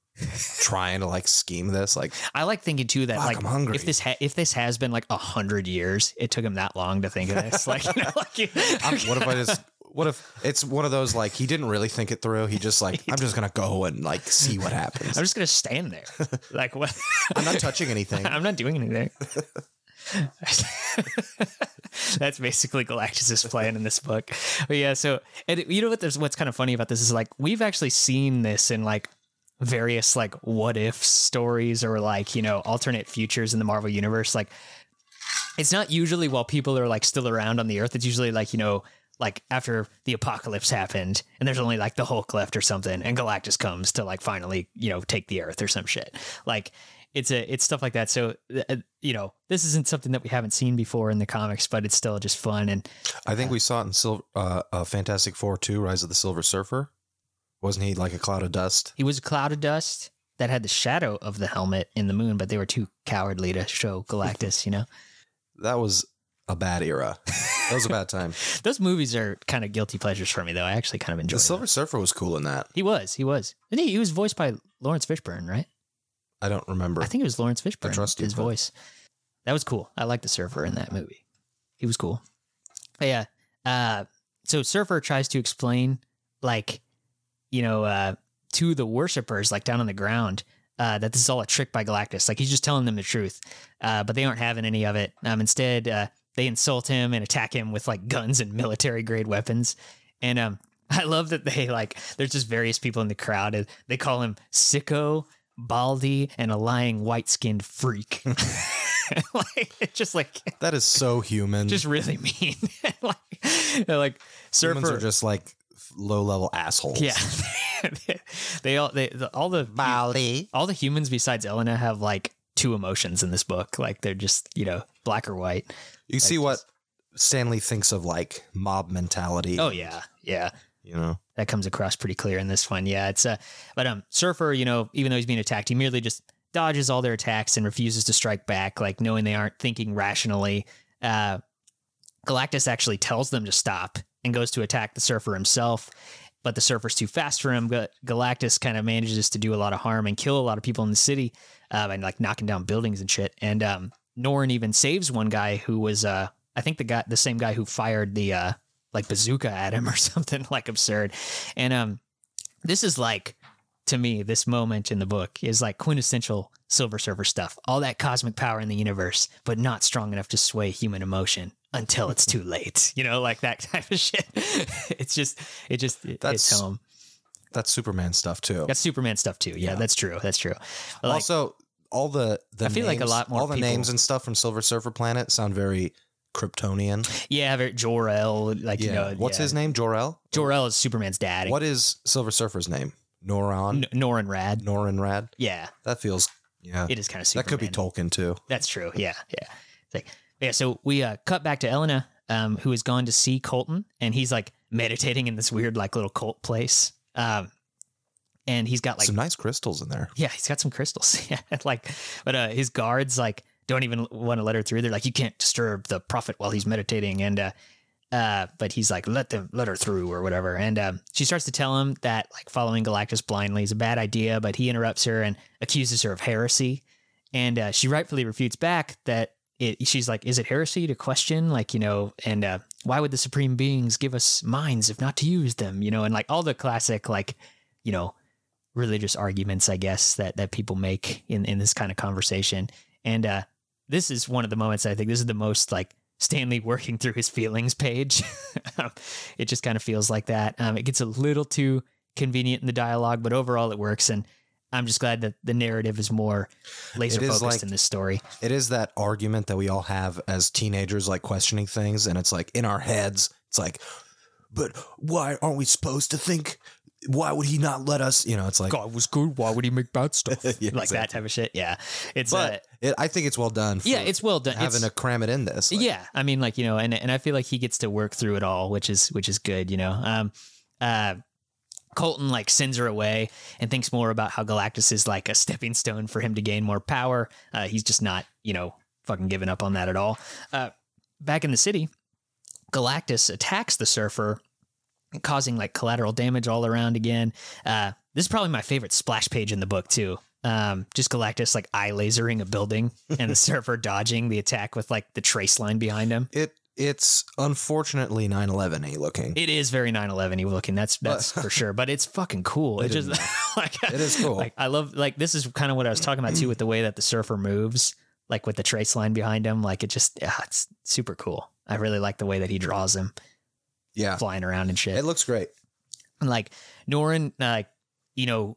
trying to like scheme this. Like I like thinking too that like I'm hungry. if this ha- if this has been like a hundred years, it took him that long to think of this. Like, you know, like what if I just what if it's one of those like he didn't really think it through. He just like I'm just gonna go and like see what happens. I'm just gonna stand there. Like what? I'm not touching anything. I'm not doing anything. That's basically Galactus's plan in this book. But yeah, so and you know what? There's what's kind of funny about this is like we've actually seen this in like various like what if stories or like you know alternate futures in the Marvel universe. Like it's not usually while people are like still around on the Earth. It's usually like you know like after the apocalypse happened and there's only like the Hulk left or something, and Galactus comes to like finally you know take the Earth or some shit. Like it's a it's stuff like that. So uh, you know this isn't something that we haven't seen before in the comics, but it's still just fun and I think we saw it in Sil- uh, uh, Fantastic Four 2, Rise of the Silver Surfer. Wasn't he like a cloud of dust? He was a cloud of dust that had the shadow of the helmet in the moon, but they were too cowardly to show Galactus, you know? That was a bad era. That was a bad time. Those movies are kind of guilty pleasures for me, though. I actually kind of enjoy The. Silver Surfer was cool in that. He was, he was. And he, he was voiced by Laurence Fishburne, right? I don't remember. I think it was Laurence Fishburne. I trust you, his but- voice. That was cool. I liked the surfer in that movie. He was cool. But yeah. Uh, so Surfer tries to explain, like, you know, uh, to the worshippers, like down on the ground, uh, that this is all a trick by Galactus. Like he's just telling them the truth, uh, but they aren't having any of it. Um, instead, uh, they insult him and attack him with like guns and military grade weapons. And um, I love that they like. There's just various people in the crowd, and they call him sicko, baldy, and a lying white skinned freak. like it's just like That is so human. just really mean. like, they're like Humans are just like low level assholes. yeah, they all they the, all the Bali. all the humans besides Elena have like two emotions in this book. Like they're just you know black or white. You see what Stan Lee thinks of like mob mentality. Oh yeah, yeah. You know? that comes across pretty clear in this one. Yeah, it's uh but um Surfer, you know, even though he's being attacked, he merely just dodges all their attacks and refuses to strike back, like knowing they aren't thinking rationally. Uh Galactus actually tells them to stop and goes to attack the Surfer himself. But the Surfer's too fast for him. Ga- Galactus kind of manages to do a lot of harm and kill a lot of people in the city, uh, and like knocking down buildings and shit. And um, Norrin even saves one guy who was, uh, I think the guy, the same guy who fired the uh, like bazooka at him or something like absurd. And um, this is like to me, this moment in the book is like quintessential Silver Surfer stuff. All that cosmic power in the universe, but not strong enough to sway human emotion until it's too late. You know, like that type of shit. it's just, it just it, That's- hits home. That's Superman stuff too. That's Superman stuff too. Yeah, Yeah. that's true. That's true. But, like, also, all the, the I feel like a names- lot more all the people- names and stuff from Silver Surfer Planet sound very Kryptonian. yeah, very- Jor El, like you know, What's yeah. his name? Jor El. Jor El is Superman's dad. What is Silver Surfer's name? Noron. N- Rad. Norrin Radd. Yeah, That feels yeah. it is kind of that could be Tolkien too. That's true. Yeah, yeah. Like, yeah. So we uh, cut back to Elena, um, who has gone to see Colton, and he's like meditating in this weird like little cult place. Um, and he's got like Some nice crystals in there. yeah, he's got some crystals. Yeah, like, but uh, his guards like don't even want to let her through. They're like, you can't disturb the prophet while he's meditating, and uh, uh, but he's like, let them let her through or whatever. And um, she starts to tell him that like following Galactus blindly is a bad idea, but he interrupts her and accuses her of heresy, and uh, she rightfully refutes back that. It, she's like, is it heresy to question? Like, you know, and uh, why would the supreme beings give us minds if not to use them? You know, and like all the classic, like, you know, religious arguments, I guess, that that people make in in this kind of conversation. And uh, this is one of the moments I think this is the most like Stan Lee working through his feelings page. it just kind of feels like that. Um, it gets a little too convenient in the dialogue, but overall it works. And I'm just glad that the narrative is more laser is focused like- in this story. It is that argument that we all have as teenagers, like questioning things, and it's like in our heads, it's like, but why aren't we supposed to think? Why would he not let us? You know, it's like, God was good. Why would he make bad stuff? Yeah, like that type of shit. Yeah, it's uh, but it, I think it's well done. For yeah, it's well done. having It's- to cram it in this. Like, yeah, I mean, like you know, and and I feel like he gets to work through it all, which is which is good. You know, um, uh, Colton like sends her away and thinks more about how Galactus is like a stepping stone for him to gain more power. Uh, he's just not, you know, fucking giving up on that at all. Uh, back in the city, Galactus attacks the Surfer, causing like collateral damage all around again. Uh, this is probably my favorite splash page in the book too. Um, just Galactus like eye lasering a building and the Surfer dodging the attack with like the trace line behind him. It it's unfortunately 9/11 y looking. It is very 9/11 looking. That's that's for sure. But it's fucking cool. It It just like It is cool. Like I love like this is kind of what I was talking about too with the way that the surfer moves, like with the trace line behind him. Like it just yeah, it's super cool. I really like the way that he draws him yeah, flying around and shit. it looks great. And like Norrin, like you know,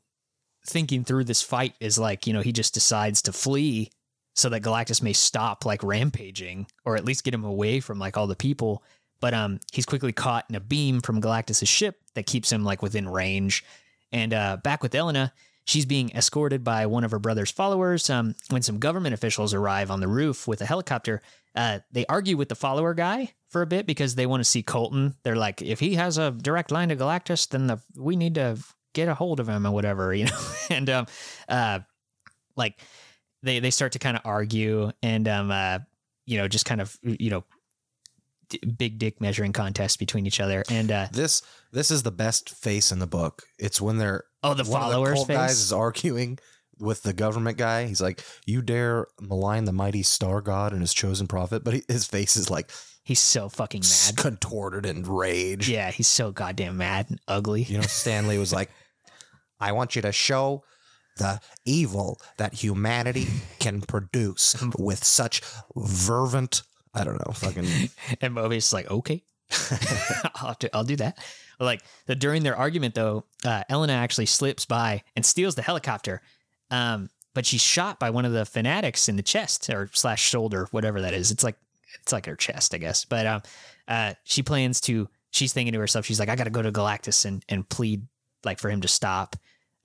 thinking through this fight is like you know he just decides to flee so that Galactus may stop like rampaging or at least get him away from like all the people. But um, he's quickly caught in a beam from Galactus's ship that keeps him like within range. And uh, back with Elena, she's being escorted by one of her brother's followers. Um, when some government officials arrive on the roof with a helicopter, uh, they argue with the follower guy for a bit because they want to see Colton. They're like, if he has a direct line to Galactus, then the we need to get a hold of him or whatever, you know. and um, uh, like they they start to kind of argue and um, uh, you know, just kind of you know, d- big dick measuring contest between each other. And uh, This this is the best face in the book. It's when they're oh, the one of followers cult face. guys is arguing with the government guy. He's like, "You dare malign the mighty star god and his chosen prophet?" But he, his face is like He's so fucking mad. contorted in rage. Yeah, he's so goddamn mad and ugly. You know, Stan Lee was like, "I want you to show." The evil that humanity can produce with such fervent, I don't know, fucking And Moebius is like, okay, I'll, do, I'll do that. Like the, during their argument, though, uh, Elena actually slips by and steals the helicopter. Um, but she's shot by one of the fanatics in the chest or slash shoulder, whatever that is. It's like it's like her chest, I guess. But um, uh, she plans to. She's thinking to herself, she's like, I got to go to Galactus and and plead like for him to stop.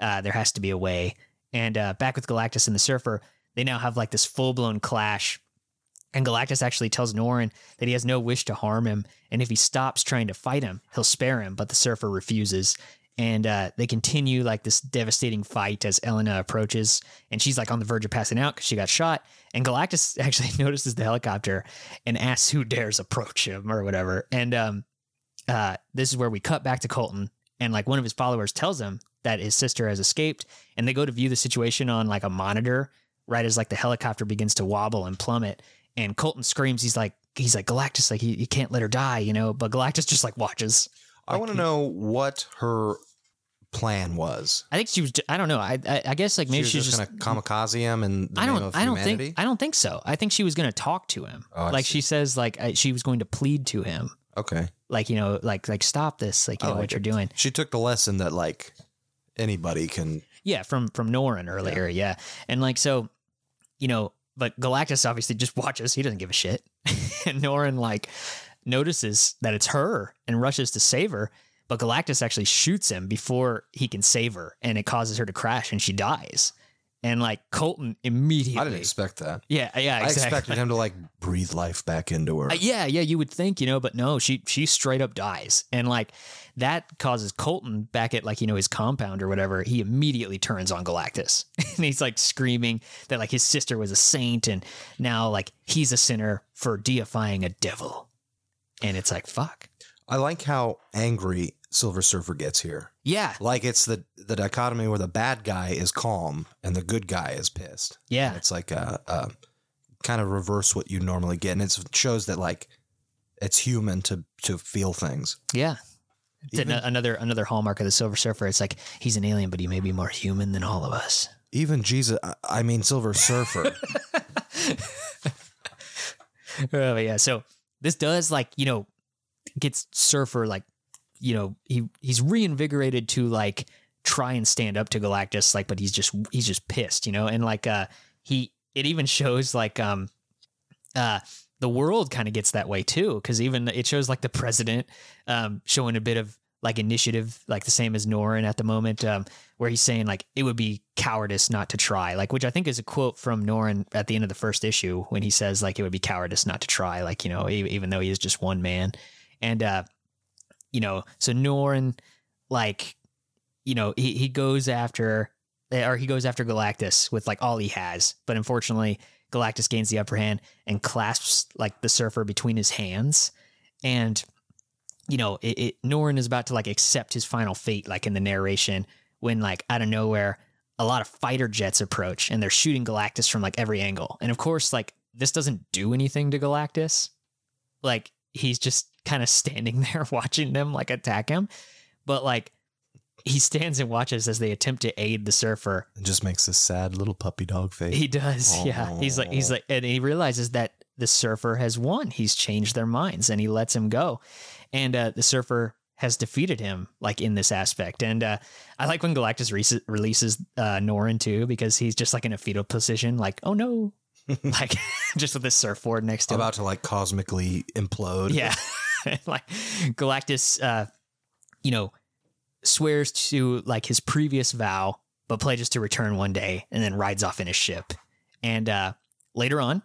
Uh, there has to be a way. And uh, back with Galactus and the Surfer, they now have like this full blown clash. And Galactus actually tells Norrin that he has no wish to harm him, and if he stops trying to fight him, he'll spare him. But the Surfer refuses, and uh, they continue like this devastating fight as Elena approaches, and she's like on the verge of passing out because she got shot. And Galactus actually notices the helicopter and asks who dares approach him or whatever. And um, uh, this is where we cut back to Colton, and like one of his followers tells him that his sister has escaped, and they go to view the situation on like a monitor right as like the helicopter begins to wobble and plummet. And Colton screams, he's like, he's like Galactus, like you, you can't let her die, you know. But Galactus just like watches. I want to know what her plan was. I think she was. I don't know. I I, I guess like maybe She was she's just, just. gonna kamikaze him and I don't. of I don't humanity. think. I don't think so. I think she was going to talk to him. Oh, like see. she says, like I, she was going to plead to him. okay, Like you know, like like stop this. Like you I know like what you're doing. she took the lesson that like anybody can. Yeah, from from Norrin earlier. Yeah. and like so, you know, but Galactus obviously just watches. He doesn't give a shit. and Norrin like notices that it's her and rushes to save her. But Galactus actually shoots him before he can save her, and it causes her to crash, and she dies. And like Colton immediately, I didn't expect that. yeah, yeah, exactly. I expected him to like breathe life back into her. Uh, yeah, yeah, you would think, you know, but no, she she straight up dies, and like that causes Colton back at like you know his compound or whatever. He immediately turns on Galactus, and he's like screaming that like his sister was a saint, and now like he's a sinner for deifying a devil, and it's like fuck, I like how angry Silver Surfer gets here. yeah, Like it's the the dichotomy where the bad guy is calm and the good guy is pissed. yeah, And it's like a, a kind of reverse what you normally get, and it shows that like it's human to to feel things. yeah. It's Even- an- another another hallmark of the Silver Surfer. It's like he's an alien, but he may be more human than all of us. Even Jesus, I- I mean Silver Surfer. Oh yeah. So this does like you know gets Surfer like you know he he's reinvigorated to like try and stand up to Galactus like but he's just he's just pissed you know? And like uh he it even shows like um uh the world kind of gets that way too because even it shows like the president um showing a bit of like initiative like the same as Norrin at the moment um where he's saying like it would be cowardice not to try like which I think is a quote from Norrin at the end of the first issue when he says like it would be cowardice not to try like you know even though he is just one man. And uh you know so Norn, like you know he he goes after eh, or he goes after Galactus with like all he has. But unfortunately Galactus gains the upper hand and clasps like the surfer between his hands. And you know it, it Norrin is about to like accept his final fate like in the narration when like out of nowhere a lot of fighter jets approach and they're shooting Galactus from like every angle. And of course like this doesn't do anything to Galactus. Like he's just kind of standing there watching them like attack him but like he stands and watches as they attempt to aid the surfer It just makes this sad little puppy dog face. he does, yeah. He's like, he's like, and he realizes that the surfer has won. He's changed their minds, and he lets him go. And uh, the surfer has defeated him, like in this aspect. And uh, I like when Galactus re- releases uh, Norrin too, because he's just like in a fetal position, like, oh no, like just with this surfboard next to him. about to like cosmically implode. Yeah. like Galactus, uh, you know, swears to like his previous vow, but pledges to return one day and then rides off in his ship. And uh, later on,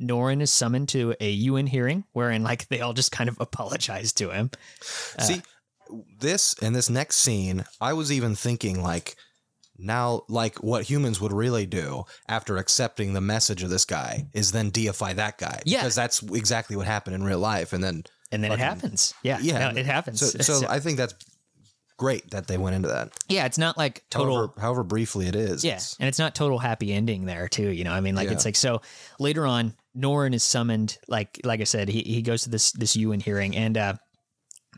Norrin is summoned to a UN hearing wherein like they all just kind of apologize to him. Uh, See, this and this next scene, I was even thinking like now like what humans would really do after accepting the message of this guy is then deify that guy. Yeah. Because that's exactly what happened in real life. And then And then it happens. Yeah. yeah, no, it happens. So, so I think that's great that they went into that. yeah, it's not like total. However, however briefly it is. Yeah, it's- and it's not total happy ending there too. You know, I mean, like Yeah. it's like so later on, Norrin is summoned. Like like I said, he he goes to this this UN hearing, and uh,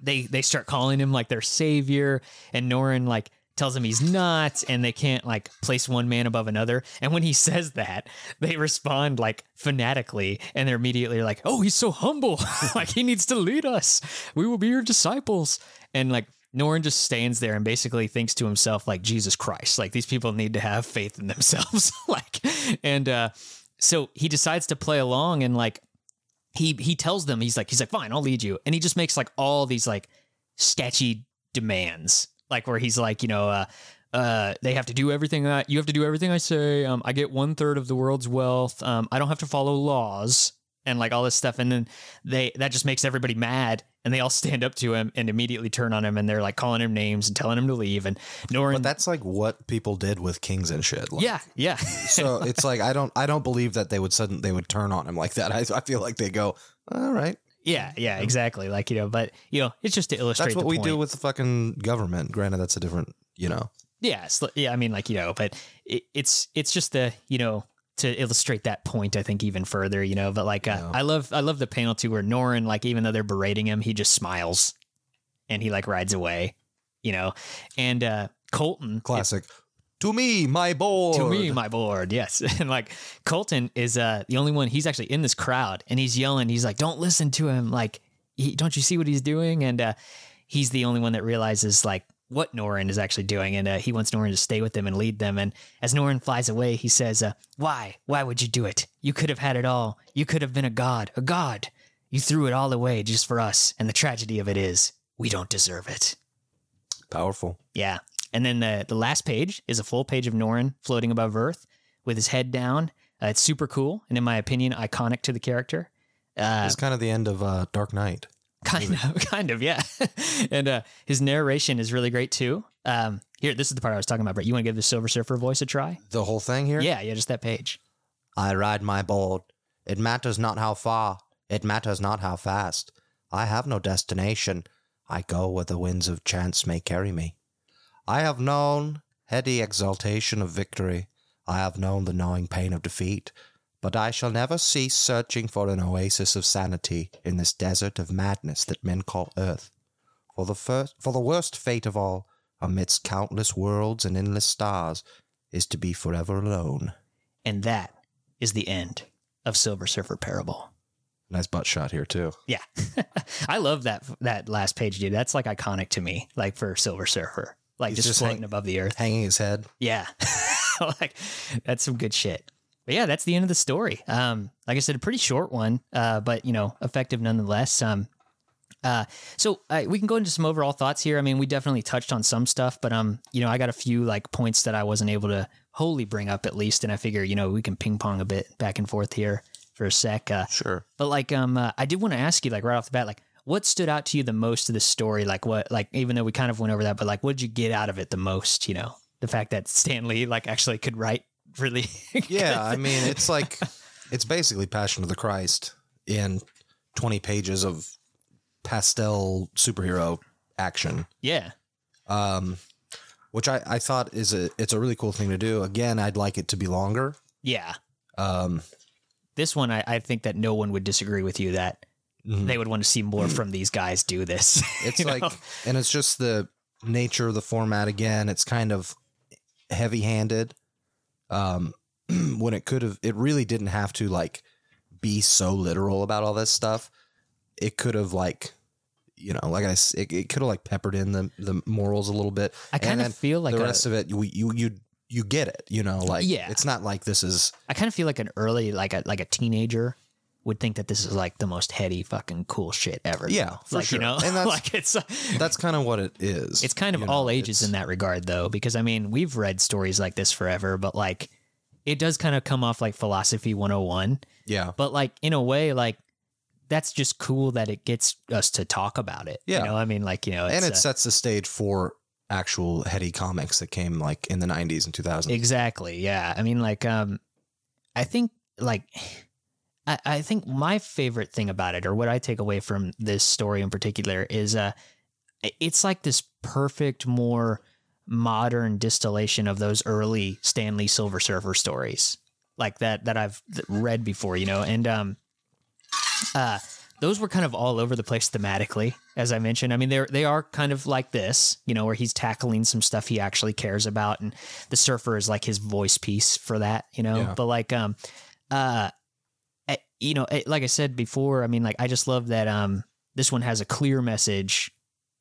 they they start calling him like their savior, and Norrin like tells him he's not, and they can't like place one man above another. And when he says that, they respond like fanatically, and they're immediately like, "Oh, he's so humble, like he needs to lead us. We will be your disciples." And like Norrin just stands there and basically thinks to himself, like, Jesus Christ, like these people need to have faith in themselves. like, and uh, so he decides to play along and like he he tells them, he's like, he's like, fine, I'll lead you. And he just makes like all these like sketchy demands. Like where he's like, you know, uh uh, they have to do everything I, you have to do everything I say. Um, I get one third of the world's wealth. Um, I don't have to follow laws and like all this stuff. And then they, that just makes everybody mad and they all stand up to him and immediately turn on him and they're like calling him names and telling him to leave. And Norrin, But that's like what people did with kings and shit. Like, yeah, yeah. so it's like I don't I don't believe that they would sudden they would turn on him like that. I, I feel like they go, all right. Yeah, yeah, exactly. Like, you know, but you know, it's just to illustrate That's what we point. do with the fucking government. Granted, that's a different, you know. Yeah, yeah. I mean, like you know, but it, it's it's just the you know to illustrate that point. I think even further, you know. But like, uh, Yeah. I love I love the panel too where Norrin, like, even though they're berating him, he just smiles and he like rides away, you know. And uh Colton, Classic. To me, my board. to me, my board, yes. And like Colton is uh the only one. He's actually in this crowd and he's yelling. He's like, "Don't listen to him! Like, he, don't you see what he's doing?" And uh, he's the only one that realizes like what Norrin is actually doing, and uh, he wants Norrin to stay with them and lead them. And as Norrin flies away, he says, uh, "Why? Why would you do it? You could have had it all. You could have been a god, a god. You threw it all away just for us. And the tragedy of it is, we don't deserve it." Powerful. Yeah. And then the the last page is a full page of Norrin floating above Earth with his head down. Uh, it's super cool and, in my opinion, iconic to the character. Uh, It's kind of the end of uh, Dark Knight. kind of, kind of, yeah. and uh, his narration is really great too. Um, here, this is the part I was talking about. Brett, you want to give the Silver Surfer voice a try? The whole thing here. Yeah, yeah, just that page. I ride my board. It matters not how far. It matters not how fast. I have no destination. I go where the winds of chance may carry me. I have known heady exultation of victory. I have known the gnawing pain of defeat. But I shall never cease searching for an oasis of sanity in this desert of madness that men call earth. For the first, for the worst fate of all, amidst countless worlds and endless stars, is to be forever alone. And that is the end of Silver Surfer Parable. Nice butt shot here too. Yeah, I love that that last page, dude. That's like iconic to me, like for Silver Surfer, like He's just, just floating like- above the earth. Hanging his head. Yeah. like that's some good shit. But yeah, that's the end of the story. Um, like I said, a pretty short one, uh, but you know, effective nonetheless. Um, uh, so uh, we can go into some overall thoughts here. I mean, we definitely touched on some stuff, but um, you know, I got a few like points that I wasn't able to wholly bring up at least, and I figure you know we can ping pong a bit back and forth here for a sec. Uh, Sure. but like, um, uh, I did want to ask you, like, right off the bat, like, what stood out to you the most of the story? Like, what, like, even though we kind of went over that, but like, what did you get out of it the most? You know, the fact that Stan Lee like actually could write really. Yeah, I mean, it's like it's basically Passion of the Christ in 20 pages of pastel superhero action. yeah, Um which I, I thought is a it's a really cool thing to do. Again, I'd like it to be longer. yeah. Um This one, I, I think that no one would disagree with you that mhm. they would want to see more from these guys do this. it's like know? and it's just the nature of the format again. It's kind of heavy-handed. Um when it could have it really didn't have to like be so literal about all this stuff. It could have like you know, like I, it, it could have like peppered in the the morals a little bit. I kind of feel like the a, rest of it you you you you get it, you know, like Yeah. it's not like this is I kind of feel like an early, like a like a teenager would think that this is like the most heady, fucking cool shit ever. Yeah, for like sure. you know, And that's- like it's that's kind of what it is. it's kind of you know, all ages in that regard though because i mean we've read stories like this forever but like it does kind of come off like philosophy 101 Yeah. but like in a way like that's just cool that it gets us to talk about it Yeah. you know i mean like you know it's, and it uh, sets the stage for actual heady comics that came like in the 90s and 2000s. exactly yeah i mean like um i think like I, I think my favorite thing about it or what i take away from this story in particular is uh it's like this perfect more modern distillation of those early stan lee silver surfer stories like that that i've read before you know? And um uh those were kind of all over the place thematically as i mentioned. I mean they're they are kind of like this you know where he's tackling some stuff he actually cares about and the surfer is like his voice piece for that you know? Yeah. but like um uh you know eh, like i said before i mean like i just love that um this one has a clear message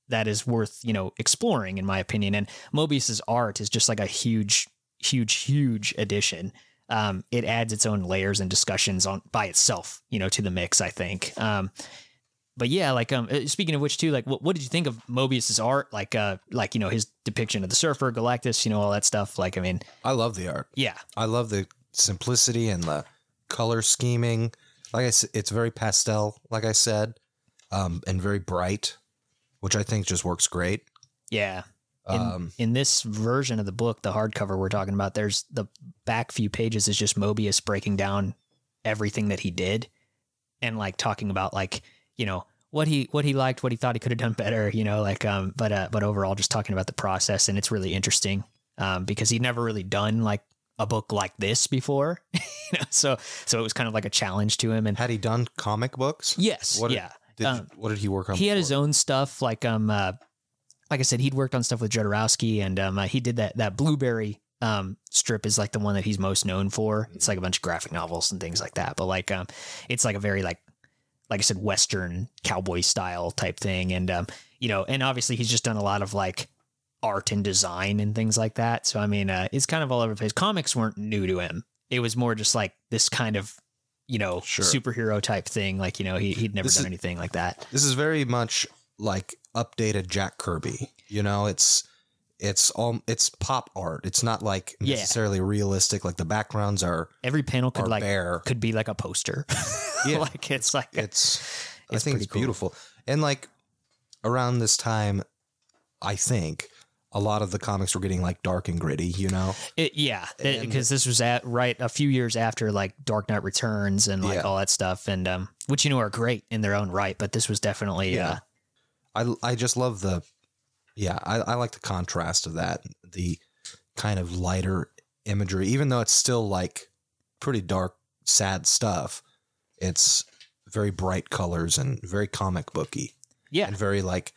that is worth you know exploring in my opinion. And Moebius's art is just like a huge, huge, huge addition. Um, it adds its own layers and discussions on by itself, you know, to the mix. I think. Um, but yeah, like um, uh, speaking of which too, like what, what did you think of Moebius's art? Like uh, like you know his depiction of the Surfer, Galactus, you know all that stuff. Like I mean, I love the art. yeah, I love the simplicity and the color scheming. Like I said, it's very pastel, like I said, um, and very bright, which I think just works great. yeah. In, Um, in this version of the book, the hardcover we're talking about, there's the back few pages is just Moebius breaking down everything that he did and like talking about like, you know, what he what he liked, what he thought he could have done better, you know, like um but uh but overall just talking about the process and it's really interesting. Um because he'd never really done like a book like this before. you know, so so it was kind of like a challenge to him and had he done comic books? yes, What did- yeah. Did, Um, what did he work on? he had his own stuff like um uh, like I said he'd worked on stuff with Jodorowsky and um uh, he did that that blueberry um strip is like the one that he's most known for it's like a bunch of graphic novels and things like that but like um it's like a very like like I said western cowboy style type thing and um you know and obviously he's just done a lot of like art and design and things like that so I mean uh it's kind of all over the place comics weren't new to him it was more just like this kind of you know Sure. superhero type thing like you know he, he'd never This done is- anything like that This is very much like updated Jack Kirby. You know, it's it's all it's pop art. It's not like Yeah. necessarily realistic. Like the backgrounds are every panel could like bare. could be like a poster. Yeah. like it's like It's I It's think it's cool. beautiful. And like around this time, I think a lot of the comics were getting like dark and gritty. You know, it, yeah, because this was at right a few years after like Dark Knight Returns and like Yeah. all that stuff, and um, which you know are great in their own right, but this was definitely Yeah. uh, I I just love the yeah I, I like the contrast of that the kind of lighter imagery even though it's still like pretty dark sad stuff it's very bright colors and very comic booky yeah, and very like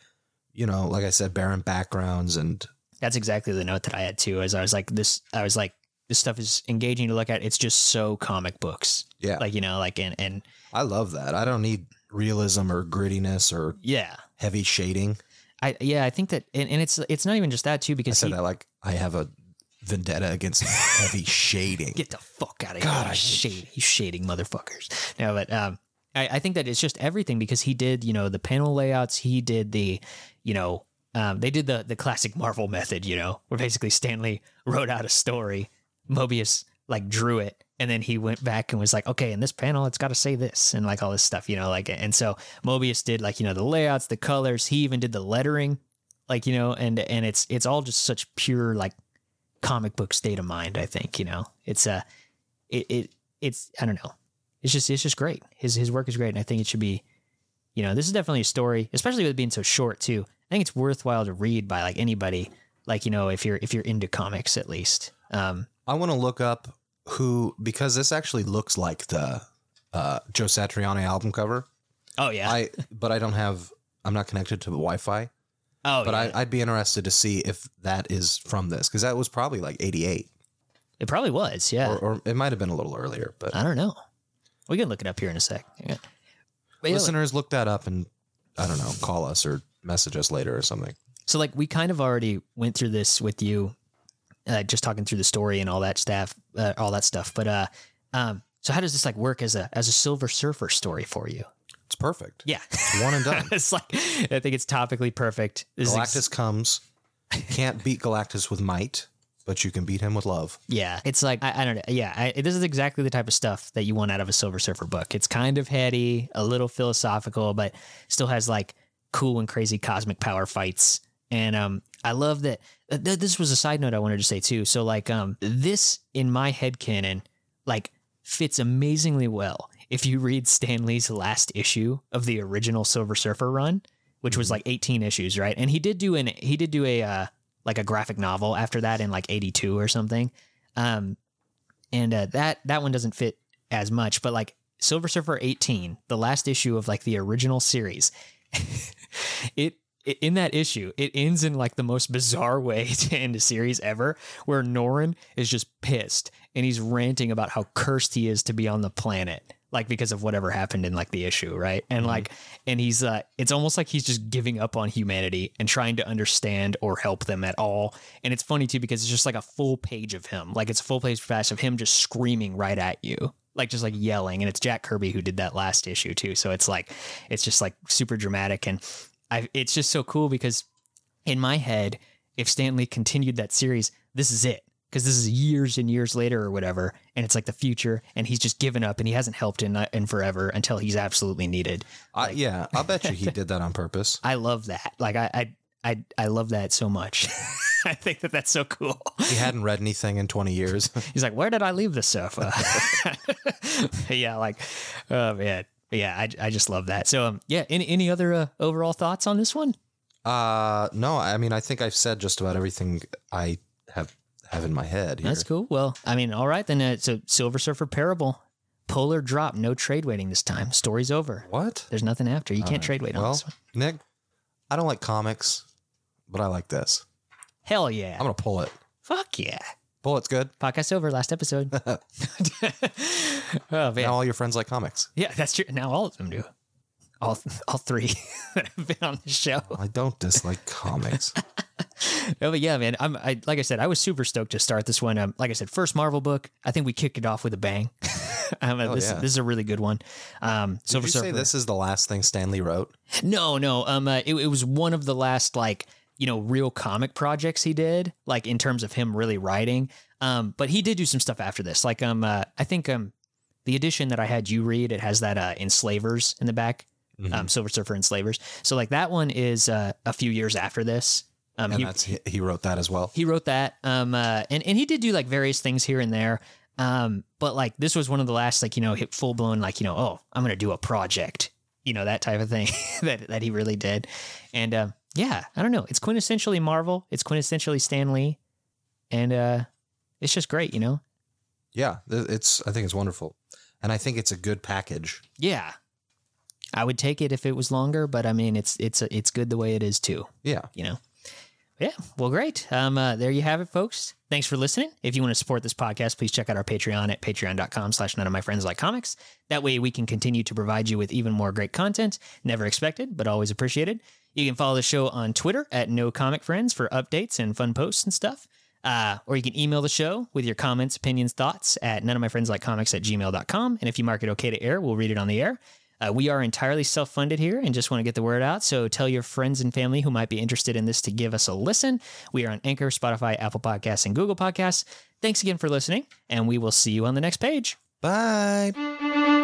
you know like I said barren backgrounds and that's exactly the note that I had too. As I was like this, I was like this stuff is engaging to look at. It's just so comic books, yeah like you know, like and and I love that I don't need realism or grittiness or yeah. heavy shading I yeah, I think that, and, and it's it's not even just that too because I said he, that like I have a vendetta against heavy shading Get the fuck out of God, here! I you hate you shading motherfuckers. No, but um, I, I think that it's just everything because he did, you know, the panel layouts. He did the, you know, um, they did the the classic Marvel method, you know, where basically Stan Lee wrote out a story, Moebius like drew it, and then he went back and was like, okay, in this panel, it's got to say this and like all this stuff, you know, like, and so Moebius did like you know the layouts, the colors. He even did the lettering, like you know, and and it's it's all just such pure like comic book state of mind. I think you know it's a it, it it's I don't know. It's just it's just great. His his work is great, and I think it should be. You know, this is definitely a story, especially with it being so short too. I think it's worthwhile to read by like anybody, like you know, if you're if you're into comics at least. Um, I want to look up who because this actually looks like the uh, Joe Satriani album cover. oh yeah, I but I don't have. I'm not connected to the Wi-Fi, oh but yeah. I, I'd be interested to see if that is from this because that was probably like '88, it probably was. Yeah, or, or it might have been a little earlier. But I don't know. We can look it up here in a sec. Yeah, listeners, look that up and I don't know, call us or message us later or something. So like we kind of already went through this with you, uh, just talking through the story and all that stuff, uh, all that stuff. But uh, um, so how does this like work as a as a Silver Surfer story for you? It's perfect. Yeah, It's one and done. it's like I think it's topically perfect. This is ex- Galactus comes. Can't beat Galactus with might, but you can beat him with love. yeah, it's like I, I don't know. Yeah, I, this is exactly the type of stuff that you want out of a Silver Surfer book. It's kind of heady, a little philosophical, but still has like cool and crazy cosmic power fights. And um, I love that. th- th- this was a side note I wanted to say too. So like um, this in my head canon like fits amazingly well if you read Stan Lee's last issue of the original Silver Surfer run, which was like 18 issues, right? And he did do an he did do a uh, like a graphic novel after that in like 82 or something. Um, and uh, that that one doesn't fit as much, but like Silver Surfer 18, the last issue of like the original series, it in that issue, it ends in like the most bizarre way to end a series ever, where Norrin is just pissed and he's ranting about how cursed he is to be on the planet. like because of whatever happened in like the issue, right? And Mhm. like, and he's uh, it's almost like he's just giving up on humanity and trying to understand or help them at all. And it's funny too because it's just like a full page of him, like it's a full page flash of him just screaming right at you, like just like yelling. And it's Jack Kirby who did that last issue too, so it's like it's just like super dramatic and I it's just so cool because in my head, if Stan Lee continued that series, this is it. Because this is years and years later or whatever, and it's like the future, and he's just given up, and he hasn't helped in in forever until he's absolutely needed. I, yeah, I'll bet you he did that on purpose. I love that. Like I I I, I love that so much. I think that that's so cool. He hadn't read anything in 20 years. He's like, where did I leave this sofa? yeah, like, oh man, yeah, I, I just love that. So um, yeah, any any other uh, overall thoughts on this one? Uh no, I mean I think I've said just about everything I have have in my head here. That's cool. Well, I mean, all right then. Uh, it's a Silver Surfer parable. Polar drop, no trade waiting this time. Story's over. What? There's nothing after. You can't Alright. trade wait on Well, this one. Nick, I don't like comics, but I like this. Hell yeah. I'm gonna pull it. Fuck yeah. Pull it's good. Podcast over. Last episode. oh man. Now all your friends like comics. Yeah, that's true. Now all of them do. All all three that have been on the show. I don't dislike comics. No, but yeah, man. I'm I, like I said, I was super stoked to start this one. Um, like I said, first Marvel book. I think we kicked it off with a bang. um, Oh, this yeah. this is a really good one. Um, Did Silver you Surfer. say this is the last thing Stan Lee wrote? No, no. Um, uh, it, it was one of the last like you know real comic projects he did, like in terms of him really writing. Um, but he did do some stuff after this. Like um, uh, I think um, the edition that I had you read, it has that uh, enslavers in the back, Mhm. um, Silver Surfer enslavers. So like that one is uh, a few years after this. Um, and he, that's he, he wrote that as well. he wrote that. Um, uh, and and he did do like various things here and there. Um, but like this was one of the last like you know hit full blown like you know oh I'm gonna do a project you know that type of thing that that he really did. And um, yeah, I don't know. It's quintessentially Marvel. It's quintessentially Stan Lee, and uh, it's just great. You know. Yeah, it's I think it's wonderful. And I think it's a good package. Yeah. I would take it if it was longer, but I mean, it's it's it's good the way it is too. Yeah. you know. Yeah, well, great. Um, uh, there you have it, folks. Thanks for listening. If you want to support this podcast, please check out our Patreon at patreon.com slash none of my friends like comics. That way we can continue to provide you with even more great content. Never expected, but always appreciated. You can follow the show on Twitter at no comic friends for updates and fun posts and stuff. Uh, or you can email the show with your comments, opinions, thoughts at none of my friends like comics at gmail.com. And if you mark it okay to air, we'll read it on the air. Uh, we are entirely self funded here and just want to get the word out. So tell your friends and family who might be interested in this to give us a listen. We are on Anchor, Spotify, Apple Podcasts, and Google Podcasts. Thanks again for listening, and we will see you on the next page. Bye.